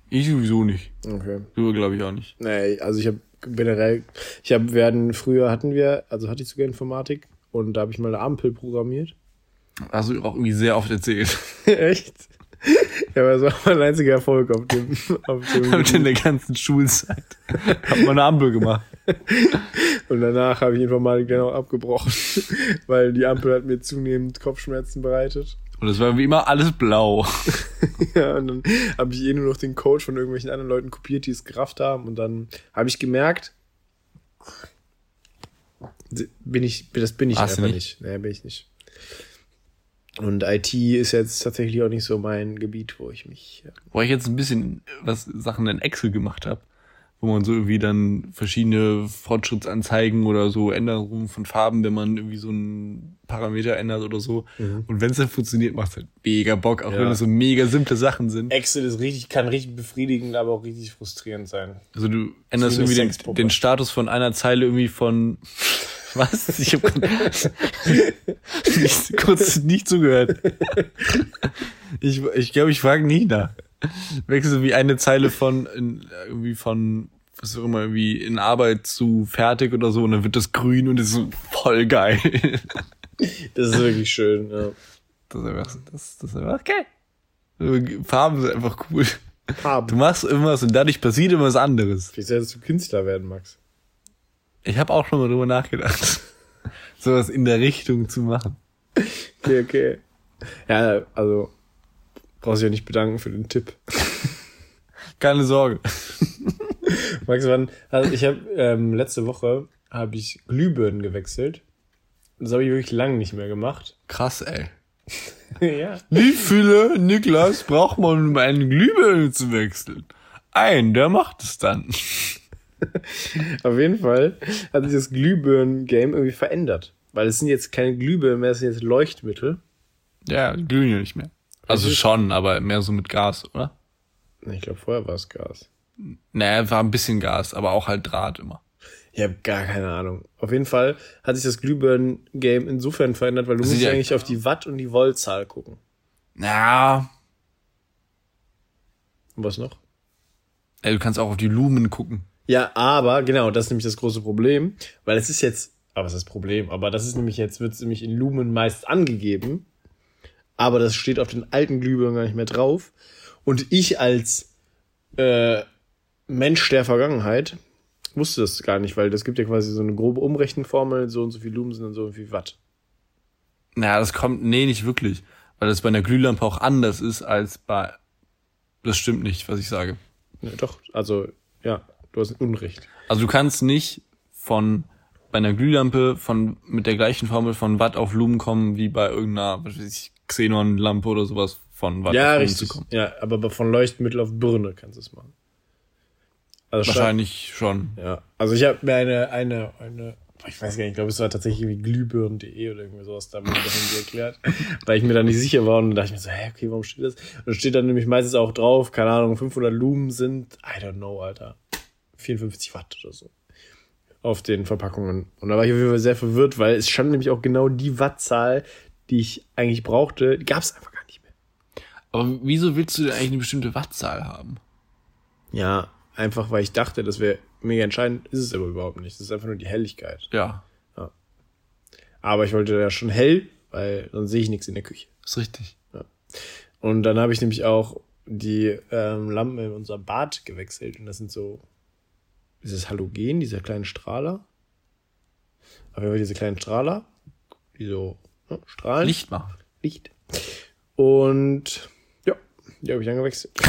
Ich sowieso nicht. Okay. Du glaube ich auch nicht. Nee, also ich habe generell, ich habe, hatten, früher hatten wir, also hatte ich sogar Informatik und da habe ich mal eine Ampel programmiert. Hast du auch irgendwie sehr oft erzählt. Echt? Ja, aber das war mein einziger Erfolg auf dem, auf dem Mit in der ganzen Schulzeit. Hab mal eine Ampel gemacht. Und danach habe ich Informatik dann auch abgebrochen, weil die Ampel hat mir zunehmend Kopfschmerzen bereitet. Und es war wie immer alles blau. Ja, und dann habe ich eh nur noch den Code von irgendwelchen anderen Leuten kopiert, die es gerafft haben. Und dann habe ich gemerkt, bin ich, das bin ich Warst einfach nicht? nicht. Nee, bin ich nicht. Und IT ist jetzt tatsächlich auch nicht so mein Gebiet, wo ich mich. Wo ich jetzt ein bisschen was Sachen in Excel gemacht habe, wo man so irgendwie dann verschiedene Fortschrittsanzeigen oder so Änderungen von Farben, wenn man irgendwie so einen Parameter ändert oder so. Und wenn es dann funktioniert, macht es halt mega Bock, auch Ja. wenn es so mega simple Sachen sind. Excel ist richtig, kann richtig befriedigend, aber auch richtig frustrierend sein. Also du änderst irgendwie den, den Status von einer Zeile irgendwie von was? Ich habe nicht, kurz nicht zugehört. Ich glaube, ich, glaub, ich frage nie nach. Wechselst du wie eine Zeile von in, irgendwie von was auch immer irgendwie in Arbeit zu fertig oder so und dann wird das grün und ist so voll geil. Das ist wirklich schön, ja. Das ist einfach, das, das ist einfach geil. Farben sind einfach cool. Du Farben. machst irgendwas und dadurch passiert immer was anderes. Wie sollst du Künstler werden, Max? Ich habe auch schon mal drüber nachgedacht, sowas in der Richtung zu machen. Okay, okay. Ja, also brauchst du ja nicht bedanken für den Tipp. Keine Sorge. Max, wann, also ich habe ähm, letzte Woche habe ich Glühbirnen gewechselt. Das habe ich wirklich lange nicht mehr gemacht. Krass, ey. ja. Wie viele, Niklas, braucht man, um eine Glühbirne zu wechseln? Ein, der macht es dann. Auf jeden Fall hat sich das Glühbirnen-Game irgendwie verändert. Weil es sind jetzt keine Glühbirnen mehr, es sind jetzt Leuchtmittel. Ja, die glühen ja nicht mehr. Also schon, aber mehr so mit Gas, oder? Ich glaube, vorher war es Gas. Naja, war ein bisschen Gas, aber auch halt Draht immer. Ich habe gar keine Ahnung. Auf jeden Fall hat sich das Glühbirnen-Game insofern verändert, weil du Das musst ja- eigentlich auf die Watt- und die Voltzahl gucken. Ja, Und was noch? ey, du kannst auch auf die Lumen gucken. Ja, aber genau, das ist nämlich das große Problem, weil es ist jetzt, aber was ist das Problem? Aber das ist nämlich jetzt, wird es nämlich in Lumen meist angegeben, aber das steht auf den alten Glühbirnen gar nicht mehr drauf. Und ich als äh, Mensch der Vergangenheit wusste das gar nicht, weil das gibt ja quasi so eine grobe Umrechenformel, so und so viel Lumen sind dann so und viel Watt. Naja, das kommt, nee, nicht wirklich. Weil das bei einer Glühlampe auch anders ist als bei Das stimmt nicht, was ich sage. Ja, doch, also, ja, du hast Unrecht. Also du kannst nicht von bei einer Glühlampe von mit der gleichen Formel von Watt auf Lumen kommen wie bei irgendeiner was weiß ich, Xenon-Lampe oder sowas von Watt Ja, auf Lumen richtig. Ja, aber von Leuchtmittel auf Birne kannst du es machen. Also Wahrscheinlich schon. Ja, also ich habe mir eine, eine, eine, ich weiß gar nicht, ich glaube, es war tatsächlich wie glühbirnen.de oder irgendwie sowas, da wurde das irgendwie erklärt, weil ich mir da nicht sicher war und dann dachte ich mir so, hä, okay, warum steht das? Und steht dann nämlich meistens auch drauf, keine Ahnung, 500 Lumen sind, I don't know, Alter, 54 Watt oder so auf den Verpackungen. Und da war ich auf jeden Fall sehr verwirrt, weil es stand nämlich auch genau die Wattzahl, die ich eigentlich brauchte, die gab es einfach gar nicht mehr. Aber wieso willst du denn eigentlich eine bestimmte Wattzahl haben? Ja, einfach weil ich dachte, das wäre mega entscheidend, ist es aber überhaupt nicht. Das ist einfach nur die Helligkeit. Ja, Aber ich wollte ja schon hell, weil sonst sehe ich nichts in der Küche. ist richtig. Und dann habe ich nämlich auch die ähm, Lampen in unserem Bad gewechselt. Und das sind so, dieses Halogen, dieser kleine Strahler. Aber Fall diese kleinen Strahler, die so ne, strahlen. Licht machen. Licht. Und ja, die habe ich dann gewechselt.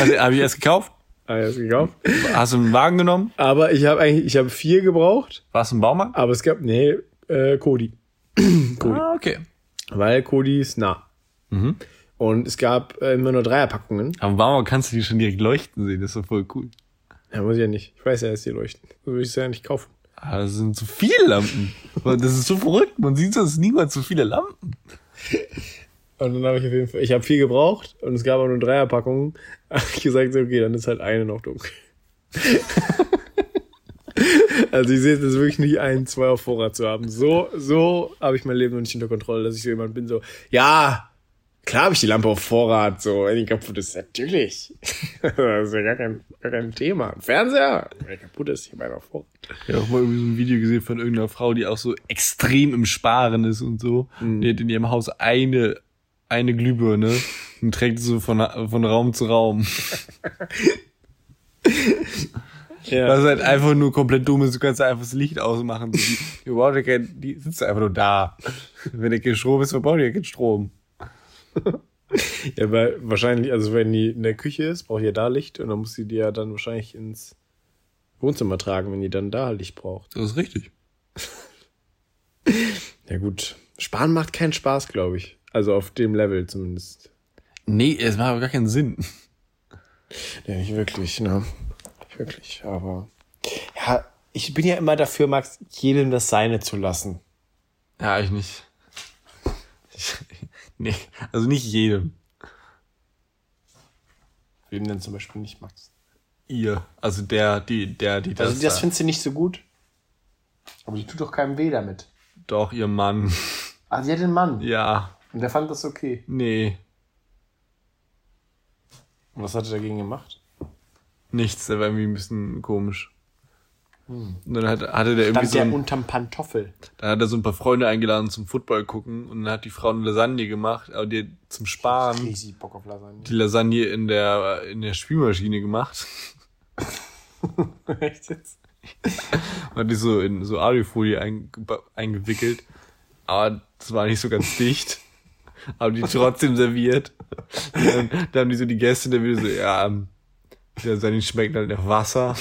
Also habe ich erst gekauft? Alles gekauft. Hast du einen Wagen genommen? Aber ich habe eigentlich, ich habe vier gebraucht, Warst du im Baumarkt? aber es gab, nee, äh, Kodi. Ah, okay. Weil Kodi ist nah. Mhm. Und es gab äh, immer nur Dreierpackungen. Aber Baumarkt kannst du die schon direkt leuchten sehen. Das ist doch voll cool. Ja, muss ich ja nicht. Ich weiß ja, dass die leuchten. So würde ich es ja nicht kaufen. Ah, das sind zu viele Lampen. Das ist so verrückt. Man sieht so, es sind niemals so viele Lampen. Und dann habe ich auf jeden Fall, ich habe viel gebraucht und es gab auch nur Dreierpackungen. Habe ich gesagt, okay, dann ist halt eine noch dunkel. also ich sehe es wirklich nicht ein, zwei auf Vorrat zu haben. So, so habe ich mein Leben noch nicht unter Kontrolle, dass ich so jemand bin, so, ja, klar habe ich die Lampe auf Vorrat, so, wenn die kaputt ist, natürlich. das ist ja gar kein, gar kein Thema. Fernseher, wenn der kaputt ist, ich einen auf Vorrat. Ich habe auch mal irgendwie so ein Video gesehen von irgendeiner Frau, die auch so extrem im Sparen ist und so. Die hat in ihrem Haus eine, eine Glühbirne und trägt sie so von, von Raum zu Raum. Ja. Was halt einfach nur komplett dumm ist. Du kannst einfach das Licht ausmachen. So, Die, die, ja die sitzt einfach nur da. Wenn der kein Strom ist, verbraucht die ja keinen Strom. Ja, weil wahrscheinlich, also wenn die in der Küche ist, braucht ja da Licht und dann muss sie die ja dann wahrscheinlich ins Wohnzimmer tragen, wenn die dann da Licht braucht. Das ist richtig. Ja gut, Sparen macht keinen Spaß, glaube ich. Also auf dem Level zumindest. Nee, es macht aber gar keinen Sinn. Ja, nicht wirklich, ne? Nicht wirklich, aber ja, ich bin ja immer dafür, Max, jedem das Seine zu lassen. Ja, ich nicht. Ich, nee, also nicht jedem. Wem denn zum Beispiel nicht, Max? Ihr. Also der, die, der, die das. Also das da- findest du nicht so gut? Aber die tut doch keinem weh damit. Doch, ihr Mann. Ah, sie hat den Mann. Ja. Und der fand das okay. Nee. Und was hat er dagegen gemacht? Nichts, der war irgendwie ein bisschen komisch. Und dann hat, hatte der irgendwie Stand so der ein, unterm Pantoffel. dann hat er so ein paar Freunde eingeladen zum Football gucken und dann hat die Frau eine Lasagne gemacht, aber die zum Sparen Riesig Bock auf Lasagne. die Lasagne in der, in der Spülmaschine gemacht. Echt jetzt? Und hat die so in so Alufolie einge eingewickelt. Aber das war nicht so ganz dicht. Aber die trotzdem serviert. Dann, dann haben die so die Gäste der Video so, ja, ähm, die Lasagne schmeckt halt nach Wasser.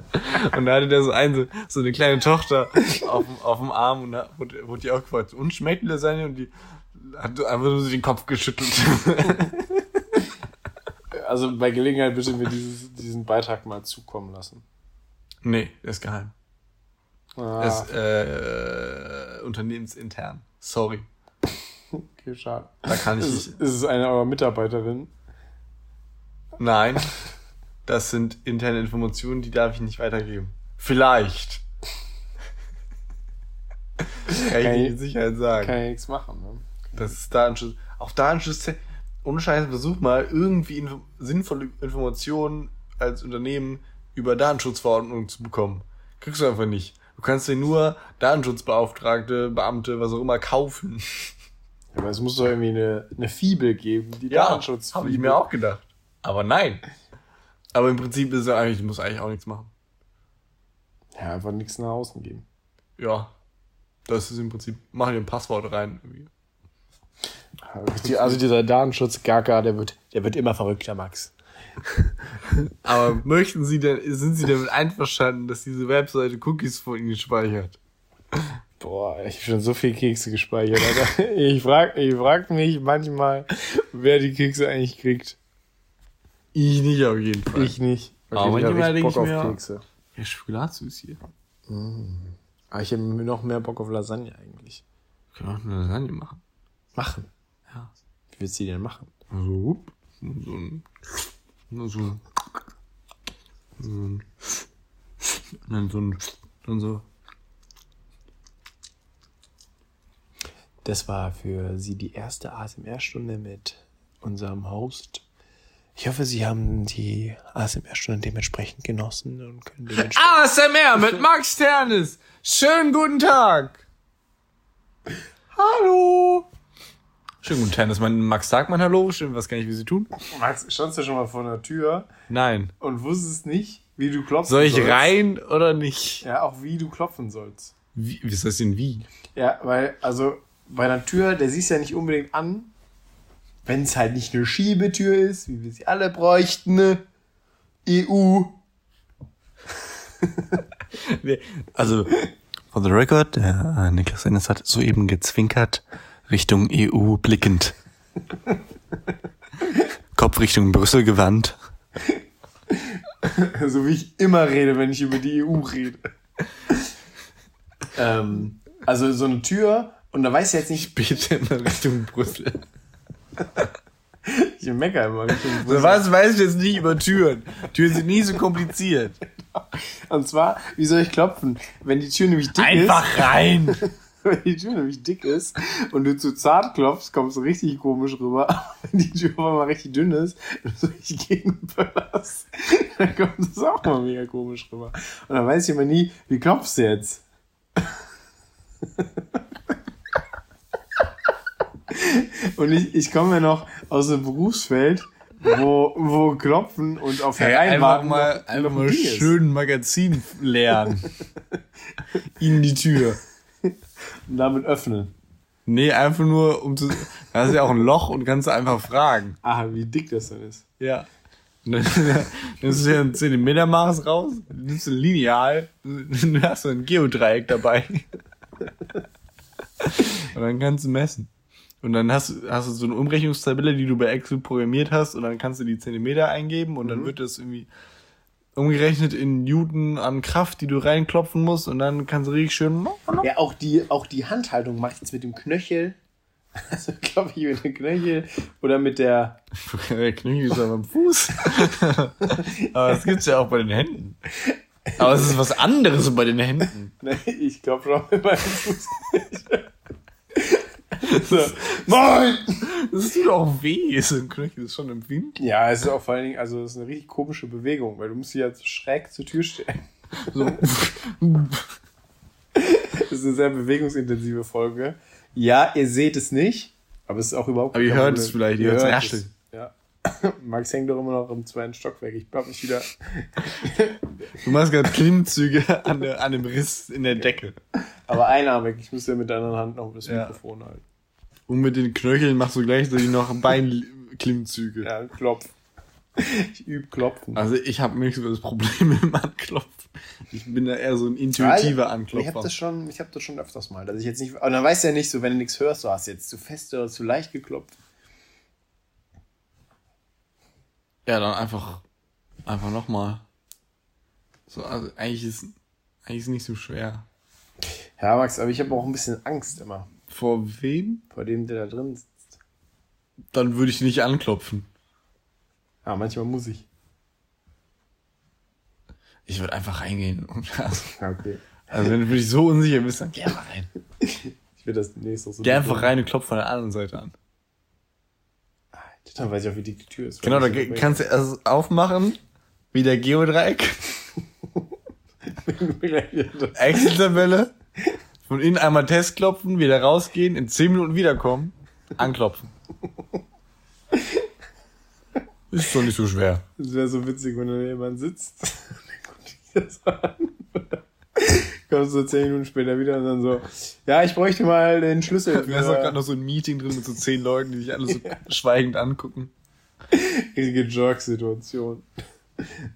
Und da hatte der so ein, so, so eine kleine Tochter auf, dem- auf dem Arm und da wurde, wurde die auch gefragt, und schmeckt die Lasagne? Und die hat einfach nur so den Kopf geschüttelt. Also bei Gelegenheit bitte mir dieses, diesen Beitrag mal zukommen lassen. nee, der ist geheim. Ah, ist äh, unternehmensintern. Sorry. okay, schade. Da kann ich Ist, nicht. ist es eine eurer Mitarbeiterin? Nein. Das sind interne Informationen, die darf ich nicht weitergeben. Vielleicht. Kann ich Kann ich- mit Sicherheit sagen. Kann ja nichts machen, ne? Das ist Datenschutz. Auch Datenschutz. Ohne Scheiß, versuch mal irgendwie info sinnvolle Informationen als Unternehmen über Datenschutzverordnungen zu bekommen. Kriegst du einfach nicht. Du kannst dir nur Datenschutzbeauftragte, Beamte, was auch immer kaufen. Ja, aber es muss doch irgendwie eine, eine Fibel geben, die Datenschutz. habe ich mir auch gedacht. Aber nein. Aber im Prinzip ist es eigentlich, du musst eigentlich auch nichts machen. Ja, einfach nichts nach außen geben. Ja. Das ist im Prinzip, mach dir ein Passwort rein. Irgendwie. Also dieser Datenschutz-Gaga, der wird, der wird immer verrückter, Max. Aber möchten Sie denn, sind Sie damit einverstanden, dass diese Webseite Cookies von Ihnen speichert? Boah, ich habe schon so viel Kekse gespeichert. Alter. Ich frag, ich frag mich manchmal, wer die Kekse eigentlich kriegt. Ich nicht auf jeden Fall. Ich nicht. Aber ich hab manchmal denke Bock ich auf mir- Kekse. Ja, Schokoladsüß hier. Aber ich habe noch mehr Bock auf Lasagne eigentlich. Können wir auch eine Lasagne machen. Machen. Ja. Wie willst du die denn machen? Also, hup, so ein, so ein, so ein, und dann so ein, dann so. Das war für Sie die erste ASMR-Stunde mit unserem Host. Ich hoffe, Sie haben die ASMR-Stunde dementsprechend genossen und können dementsprechend. ASMR mit Max Ternes. Schönen guten Tag. Hallo! Schönen guten Tag, das ist mein Max sagt mein Hallo. Schön, was kann ich für Sie tun? Max, standst du schon mal vor der Tür Nein. und wusstest nicht, wie du klopfen Soll ich sollst? rein oder nicht? Ja, auch wie du klopfen sollst. Wie, wie ist das denn wie? Ja, weil, also bei einer Tür, der siehst ja nicht unbedingt an, wenn es halt nicht eine Schiebetür ist, wie wir sie alle bräuchten. ne? EU. Nee, Also, for the record, der äh, Niklas Ennis hat soeben gezwinkert, Richtung EU blickend. Kopf Richtung Brüssel gewandt. so wie ich immer rede, wenn ich über die EU rede. ähm, also so eine Tür, und da weiß ich jetzt nicht, Bitte immer Richtung Brüssel. ich mecker immer So, was weiß ich jetzt nicht über Türen? Türen sind nie so kompliziert. Und zwar, wie soll ich klopfen? Wenn die Tür nämlich dick Einfach rein! ist, wenn die Tür nämlich dick ist und du zu zart klopfst, kommst du richtig komisch rüber. Aber wenn die Tür auf einmal richtig dünn ist und du so richtig gegenböllerst, dann kommt das auch mal mega komisch rüber. Und dann weiß ich immer nie, wie klopfst du jetzt? Und ich, ich komme ja noch aus einem Berufsfeld, wo, wo Klopfen und auf Hey, einfach mal, noch- einfach noch mal ist. schön Magazin lernen. In die Tür. Und damit öffnen. Nee, einfach nur, um zu. Da ist ja auch ein Loch und kannst einfach fragen. Ah, wie dick das dann ist. Ja. Nimmst du dir ein Zentimetermaß raus, nimmst ein Lineal, dann hast du ein Geodreieck dabei. Und dann kannst du messen. Und dann hast, du- hast du so eine Umrechnungstabelle, die du bei Excel programmiert hast, und dann kannst du die Zentimeter eingeben und dann wird das irgendwie umgerechnet in Newton an Kraft, die du reinklopfen musst, und dann kannst du richtig schön. Ja, auch die, auch die Handhaltung jetzt mit dem Knöchel. Also glaube ich mit dem Knöchel oder mit der. Der Knöchel ist aber am Fuß. aber das gibt's ja auch bei den Händen. Aber es ist was anderes bei den Händen. Ich glaube schon mit meinem Fuß. So. Moin! Das tut auch weh, so ein Knöchel ist schon empfindlich. Ja, es ist auch vor allen Dingen, also es ist eine richtig komische Bewegung, weil du musst dich jetzt schräg zur Tür stellen. So. Das ist eine sehr bewegungsintensive Folge. Ja, ihr seht es nicht, aber es ist auch überhaupt Aber ihr hört es vielleicht, ihr hört es rascheln. Ja. Max hängt doch immer noch im zweiten Stockwerk. Ich glaube nicht wieder. Du machst gerade Klimmzüge an, der, an dem Riss in der Decke. Aber einarmig. Ich muss ja mit der anderen Hand noch das Ja. Mikrofon halten. Und mit den Knöcheln machst du gleichzeitig noch Beinklimmzüge. Ja, klopf. Ich übe Klopfen. Also ich habe nicht so das Problem mit dem Anklopfen. Ich bin da eher so ein intuitiver Ich habe Anklopfer. das schon, ich habe das schon öfters mal, dass ich jetzt nicht, aber dann weißt du ja nicht so, wenn du nichts hörst, du hast jetzt zu fest oder zu leicht geklopft. Ja, dann einfach, einfach nochmal. So, also eigentlich ist, eigentlich ist nicht so schwer. Ja, Max, aber ich habe auch ein bisschen Angst immer Vor wem? vor dem, der da drin sitzt. Dann würde ich nicht anklopfen. Ja, manchmal muss ich. Ich würde einfach reingehen. Und also, okay. also wenn du wirklich so unsicher bist, dann geh einfach rein. Ich will das auch so. Geh einfach rein und klopf von der anderen Seite an. Dann weiß ich auch, wie dick die Tür ist. Genau, da kannst du erst aufmachen, wie der Geodreieck, Excel-Tabelle, von innen einmal Test klopfen, wieder rausgehen, in 10 Minuten wiederkommen, anklopfen. Ist doch nicht so schwer. Das wäre so witzig, wenn da jemand sitzt. Kommst so zehn Minuten später wieder und dann so, ja, ich bräuchte mal den Schlüssel. Du hast doch gerade noch so ein Meeting drin mit so zehn Leuten, die sich alle so schweigend angucken. Richtige Jerk-Situation.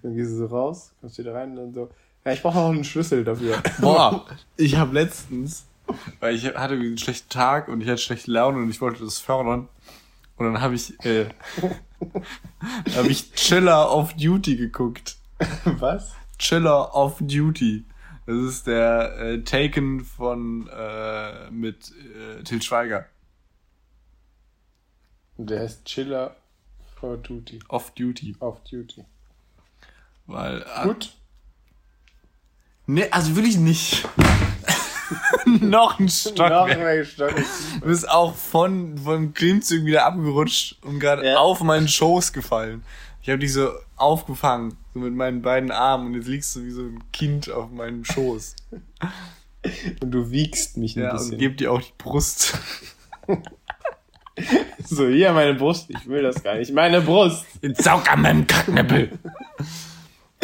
Dann gehst du so raus, kommst wieder rein und dann so, ja, ich brauche noch einen Schlüssel dafür. Boah, ich habe letztens, weil ich hatte einen schlechten Tag und ich hatte schlechte Laune und ich wollte das fördern. Und dann habe ich, äh, habe ich Chiller of Duty geguckt. Was? Chiller of Duty. Das ist der äh, Taken von äh, mit äh, Til Schweiger. Der heißt Chiller for Duty. Off Duty. Off Duty. Weil. Gut. Nee, also will ich nicht. noch ein Stock. Noch mehr. ein Stock. Du bist auch von, vom Klimmzug wieder abgerutscht und gerade Ja. auf meinen Schoß gefallen. Ich habe dich so aufgefangen, so mit meinen beiden Armen und jetzt liegst du wie so ein Kind auf meinem Schoß. Und du wiegst mich ein Ja, und bisschen. geb dir auch die Brust. So, hier meine Brust. Ich will das gar nicht. Meine Brust. Den Saug an meinem Kacknippel.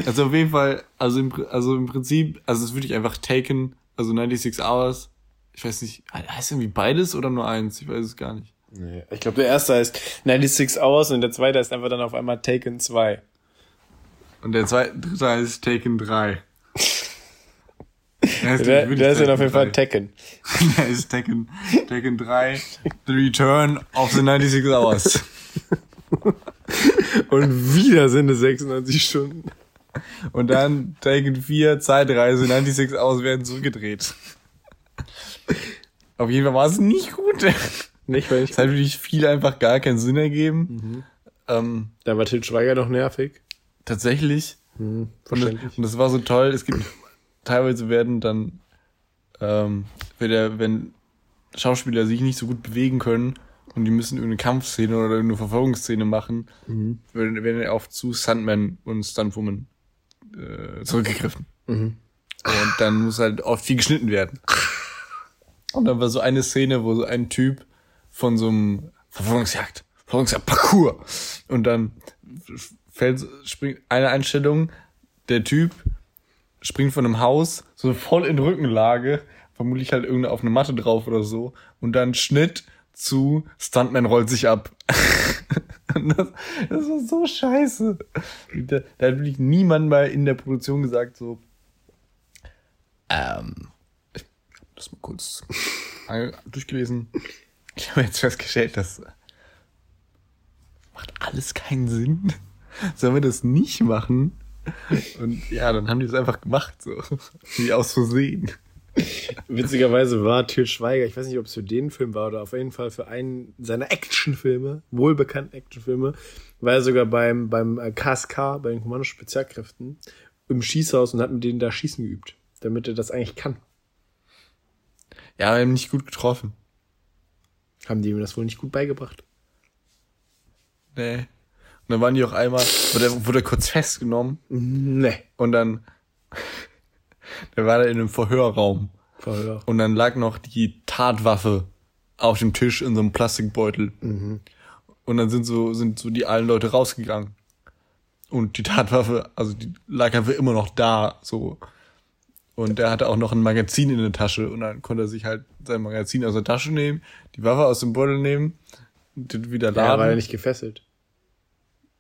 Also auf jeden Fall, also im, also im Prinzip, also es würde ich einfach taken, also 96 Hours. Ich weiß nicht, heißt irgendwie beides oder nur eins? Ich weiß es gar nicht. Nee, ich glaube, der erste heißt 96 Hours und der zweite heißt einfach dann auf einmal Taken 2. Und der zweite, dritte heißt Taken 3. Der, heißt Der, der ist dann auf Taken jeden Fall 3. Tekken. Der ist Tekken, Tekken 3, The Return of the 96 Hours. Und wieder sind es 96 Stunden. Und dann Tekken 4, Zeitreise, 96 Hours werden zurückgedreht. Auf jeden Fall war es nicht gut. Nicht, weil ich. Es hat wirklich viel einfach gar keinen Sinn ergeben. Ähm, Da war Til Schweiger noch nervig. tatsächlich. Hm, Und das, und das war so toll. Es gibt teilweise werden dann, ähm, wenn, der, wenn Schauspieler sich nicht so gut bewegen können und die müssen irgendeine Kampfszene oder irgendeine Verfolgungsszene machen, werden, werden auf zu Stuntman und Stuntwoman äh, zurückgegriffen. Und dann muss halt oft viel geschnitten werden. Und dann war so eine Szene, wo so ein Typ von so einem Verfolgungsjagd, Verfolgungsjagd, Parcours. Und dann fällt, springt eine Einstellung, der Typ springt von einem Haus, so voll in Rückenlage, vermutlich halt irgendeine auf eine Matte drauf oder so. Und dann Schnitt zu Stuntman rollt sich ab. Das, das war so scheiße. Da, da hat wirklich niemand mal in der Produktion gesagt, so, ähm, ich hab das mal kurz durchgelesen. Ich habe jetzt festgestellt, das macht alles keinen Sinn. Sollen wir das nicht machen? Und ja, dann haben die es einfach gemacht, so. Wie aus Versehen. Witzigerweise war Til Schweiger, ich weiß nicht, ob es für den Film war oder auf jeden Fall für einen seiner Actionfilme, wohlbekannten Actionfilme, war er sogar beim, beim äh, KSK, bei den Kommando-Spezialkräften, im Schießhaus und hat mit denen da Schießen geübt, damit er das eigentlich kann. Ja, haben nicht gut getroffen. Haben die ihm das wohl nicht gut beigebracht? Nee. Und dann waren die auch einmal, wurde, wurde er kurz festgenommen Nee. und dann, der war da in einem Verhörraum. Verhör. Und dann lag noch die Tatwaffe auf dem Tisch in so einem Plastikbeutel. Und dann sind so, sind so die allen Leute rausgegangen. Und die Tatwaffe, also die lag einfach immer noch da, so. Und er hatte auch noch ein Magazin in der Tasche und dann konnte er sich halt sein Magazin aus der Tasche nehmen, die Waffe aus dem Beutel nehmen, und wieder Ja, war laden. er nicht gefesselt.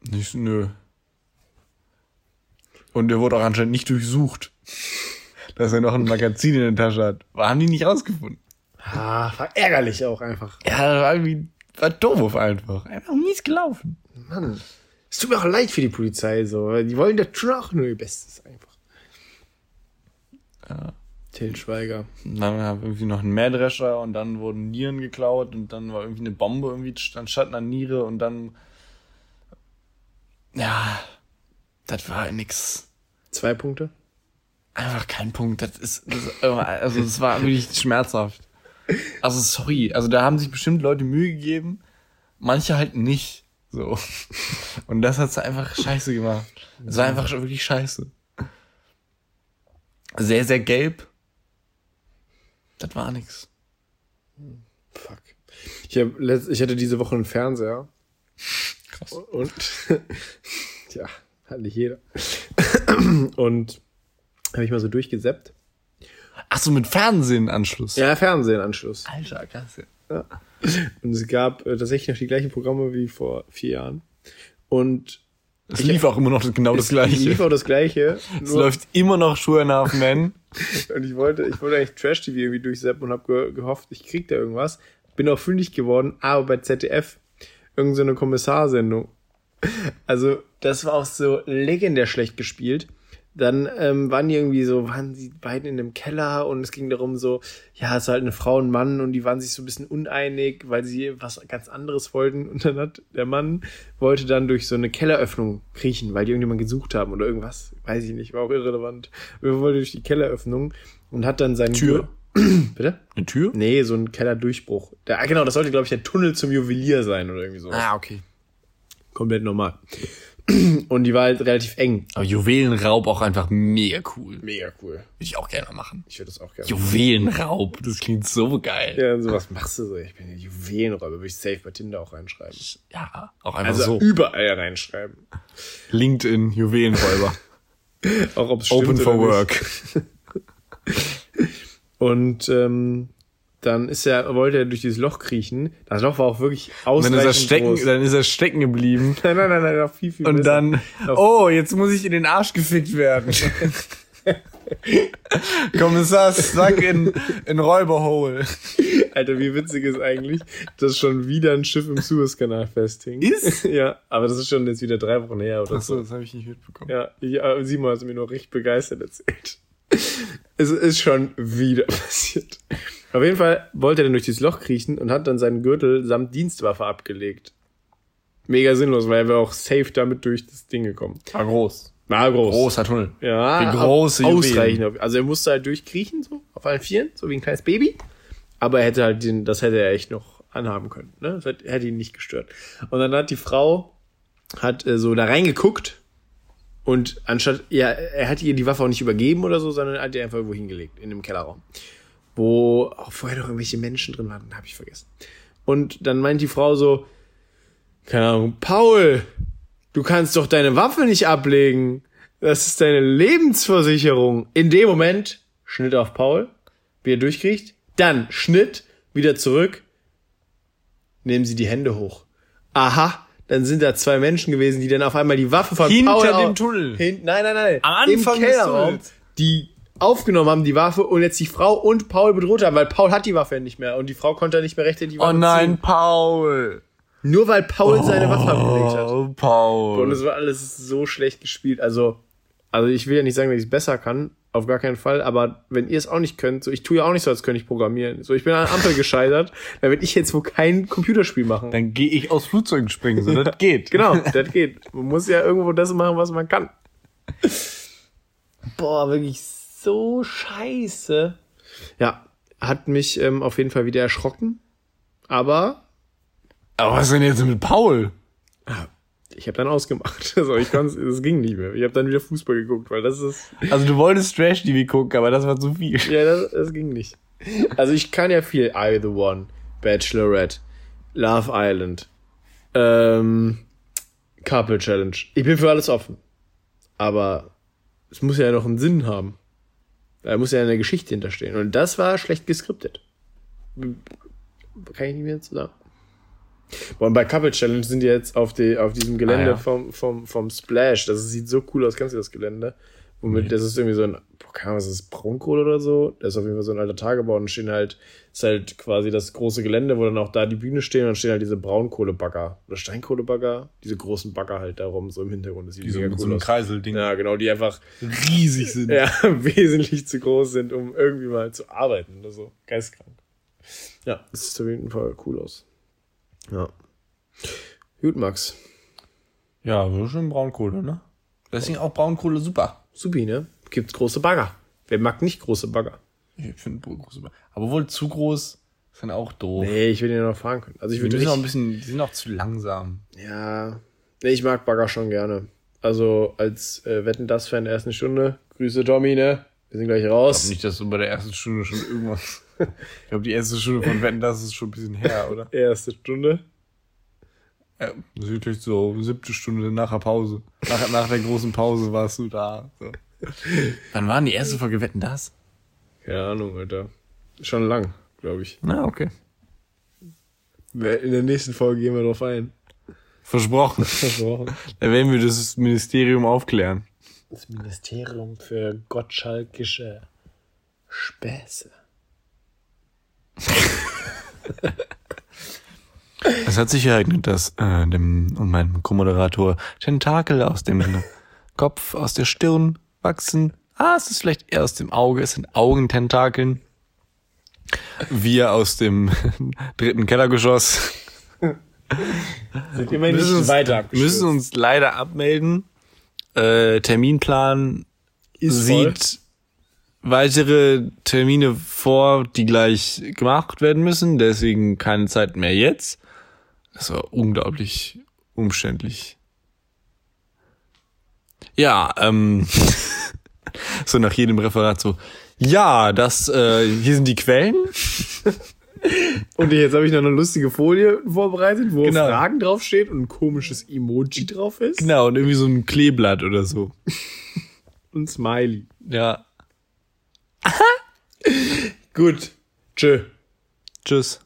Nicht, nö. Und er wurde auch anscheinend nicht durchsucht, dass er noch ein Magazin in der Tasche hat. Haben die nicht rausgefunden. Ah, war ärgerlich auch einfach. Ja, war irgendwie, war doof einfach. Einfach mies gelaufen. Mann. Es tut mir auch leid für die Polizei, so. Die wollen da schon auch nur ihr Bestes einfach. Ja. Til Schweiger. Dann haben wir irgendwie noch einen Mähdrescher und dann wurden Nieren geklaut und dann war irgendwie eine Bombe irgendwie anstatt einer Niere und dann, ja, das war nix. Zwei Punkte. Einfach kein Punkt. Das ist, das, also das war wirklich schmerzhaft. Also sorry, also da haben sich bestimmt Leute Mühe gegeben, manche halt nicht. So. Und das hat's einfach scheiße gemacht. Es war einfach wirklich scheiße. Sehr, sehr gelb. Das war nix. Fuck. Ich, hab letzt, ich hatte diese Woche einen Fernseher. Krass. Und ja, hat nicht jeder. Und habe ich mal so durchgeseppt. Ach so, mit Fernsehenanschluss. Ja, Fernsehenanschluss. Alter, klasse. Ja. Und es gab äh, tatsächlich noch die gleichen Programme wie vor vier Jahren. Und Es lief auch immer noch genau das es Gleiche. lief auch das Gleiche. es läuft immer noch Schuhe Half Men. Und ich wollte, ich wollte eigentlich Trash-TV irgendwie durchseppen und habe ge gehofft, ich krieg da irgendwas. Bin auch fündig geworden, aber bei ZDF irgend so eine Kommissarsendung. Also, das war auch so legendär schlecht gespielt. Dann ähm, waren die irgendwie so, waren die beiden in einem Keller und es ging darum so, ja, es ist halt eine Frau und ein Mann und die waren sich so ein bisschen uneinig, weil sie was ganz anderes wollten und dann hat der Mann wollte dann durch so eine Kelleröffnung kriechen, weil die irgendjemand gesucht haben oder irgendwas, weiß ich nicht, war auch irrelevant. Er wollte durch die Kelleröffnung und hat dann seinen Tür? Bitte? Eine Tür? Nee, so ein Kellerdurchbruch. Da, ah, genau, das sollte, glaube ich, der Tunnel zum Juwelier sein oder irgendwie so. Ah, okay. Komplett normal. Und die war halt relativ eng. Aber Juwelenraub auch einfach mega cool. Würde Mega cool. ich auch gerne machen. Ich würde das auch gerne. Juwelenraub, das klingt so geil. Ja, und sowas machst du so. Ich bin ja Juwelenräuber, würde ich safe bei Tinder auch reinschreiben. Ja, auch einfach Also so. überall reinschreiben. LinkedIn, Juwelenräuber. Auch ob es Open for work. Und ähm, dann ist er, wollte er durch dieses Loch kriechen. Das Loch war auch wirklich Und dann ausreichend ist er stecken, groß. dann ist er stecken geblieben. Nein, nein, nein, nein, noch viel, viel Und besser. dann, oh, jetzt muss ich in den Arsch gefickt werden. Kommissar Stuck in, in Räuberhole. Alter, wie witzig ist eigentlich, dass schon wieder ein Schiff im Suezkanal festhing. Ist? Ja, aber das ist schon jetzt wieder drei Wochen her oder Achso, so. das habe ich nicht mitbekommen. Ja, ich, Simon hat es mir noch recht begeistert erzählt. Es ist schon wieder passiert. Auf jeden Fall wollte er dann durch dieses Loch kriechen und hat dann seinen Gürtel samt Dienstwaffe abgelegt. Mega sinnlos, weil er wäre auch safe damit durch das Ding gekommen. War groß. War groß. Großer Tunnel. Ja, Wie große ausreichend. Also er musste halt durchkriechen, so auf allen Vieren, so wie ein kleines Baby. Aber er hätte halt den, das hätte er echt noch anhaben können. Ne? Das hätte, hätte ihn nicht gestört. Und dann hat die Frau hat äh, so da reingeguckt und anstatt, ja, er hat ihr die Waffe auch nicht übergeben oder so, sondern hat die einfach irgendwo hingelegt in dem Kellerraum. Wo auch vorher noch irgendwelche Menschen drin waren, habe ich vergessen. Und dann meint die Frau so, keine Ahnung, Paul, du kannst doch deine Waffe nicht ablegen. Das ist deine Lebensversicherung. In dem Moment, Schnitt auf Paul, wie er durchkriegt, dann Schnitt, wieder zurück, nehmen sie die Hände hoch. Aha, dann sind da zwei Menschen gewesen, die dann auf einmal die Waffe von Hinter Paul dem Tunnel. Hin, nein, nein, nein. Am Anfang Im Kellerraum, die aufgenommen haben, die Waffe, und jetzt die Frau und Paul bedroht haben, weil Paul hat die Waffe ja nicht mehr und die Frau konnte nicht mehr rechtzeitig die Waffe Oh nein, ziehen. Paul. Nur weil Paul seine Waffe abgelegt hat. Oh, Und Paul. es war alles so schlecht gespielt. Also, also ich will ja nicht sagen, dass ich es besser kann, auf gar keinen Fall, aber wenn ihr es auch nicht könnt, so ich tue ja auch nicht so, als könnte ich programmieren. So, ich bin an der Ampel gescheitert, dann werde ich jetzt wohl kein Computerspiel machen. Dann gehe ich aus Flugzeugen springen, so das geht. Genau, das geht. Man muss ja irgendwo das machen, was man kann. Boah, wirklich so scheiße. Ja, hat mich ähm, auf jeden Fall wieder erschrocken. Aber Aber was ist denn jetzt mit Paul? Ich habe dann ausgemacht. Also ich konnte es ging nicht mehr. Ich habe dann wieder Fußball geguckt, weil das ist Also du wolltest Trash-TV gucken, aber das war zu viel. Ja, das, das ging nicht. Also ich kann ja viel I the One, Bachelorette, Love Island, ähm, Couple Challenge. Ich bin für alles offen. Aber es muss ja noch einen Sinn haben. Da muss ja eine Geschichte hinterstehen. Und das war schlecht geskriptet. Kann ich nicht mehr zu sagen. Und bei Couple Challenge sind die jetzt auf, die, auf diesem Gelände Ah, ja. vom, vom, vom Splash. Das sieht so cool aus. Kennst du das Gelände? Womit, das ist irgendwie so ein, boah, was ist das, Braunkohle oder so? Das ist auf jeden Fall so ein alter Tagebau und stehen halt, ist halt quasi das große Gelände, wo dann auch da die Bühne stehen und dann stehen halt diese Braunkohlebagger oder Steinkohlebagger, diese großen Bagger halt darum, so im Hintergrund. Das sieht Die so mit cool so einem. Kreiselding Ja, genau, die einfach riesig sind. ja, wesentlich zu groß sind, um irgendwie mal zu arbeiten oder so. Geistkrank. Ja, das sieht auf jeden Fall cool aus. Ja. Gut, Max. Ja, so schön Braunkohle, ne? Deswegen auch Braunkohle super. Supi, ne? Gibt's große Bagger. Wer mag nicht große Bagger? Ich finde groß super. Aber wohl zu groß ist dann auch doof. Nee, ich will den ja noch fahren können. Also ich Die würde müssen auch ein nicht, bisschen, die sind auch zu langsam. ja, nee, ich mag Bagger schon gerne. Also als äh, Wetten das Fan der ersten Stunde. Grüße Tommy, ne? Wir sind gleich Ich raus. glaube nicht, dass du bei der ersten Stunde schon irgendwas. ich glaube, die erste Stunde von Wetten, das ist schon ein bisschen her, oder? Erste Stunde. Ja, das ist wirklich so siebte Stunde nach der Pause. Nach, nach der großen Pause warst du da. So. Wann war denn die erste Folge Wetten, das? Keine Ahnung, Alter. Schon lang, glaube ich. Na, okay. In der nächsten Folge gehen wir drauf ein. Versprochen. Versprochen. Dann werden wir das Ministerium aufklären. Das Ministerium für gottschalkische Späße. Es hat sich ereignet, dass äh, dem und meinem Co-Moderator Tentakel aus dem Kopf, aus der Stirn wachsen. Ah, es ist vielleicht eher aus dem Auge, es sind Augententakeln. Wir aus dem dritten Kellergeschoss Sind immerhin müssen uns, weiter müssen uns leider abmelden. Äh, Terminplan Ist voll. sieht weitere Termine vor, die gleich gemacht werden müssen. Deswegen keine Zeit mehr jetzt. Das war unglaublich umständlich. Ja, ähm, so nach jedem Referat so. Ja, das, äh, hier sind die Quellen. Und jetzt habe ich noch eine lustige Folie vorbereitet, wo Genau. Fragen draufsteht und ein komisches Emoji drauf ist. Genau, und irgendwie so ein Kleeblatt oder so. Und Smiley. Ja, Gut. Tschö. tschüss.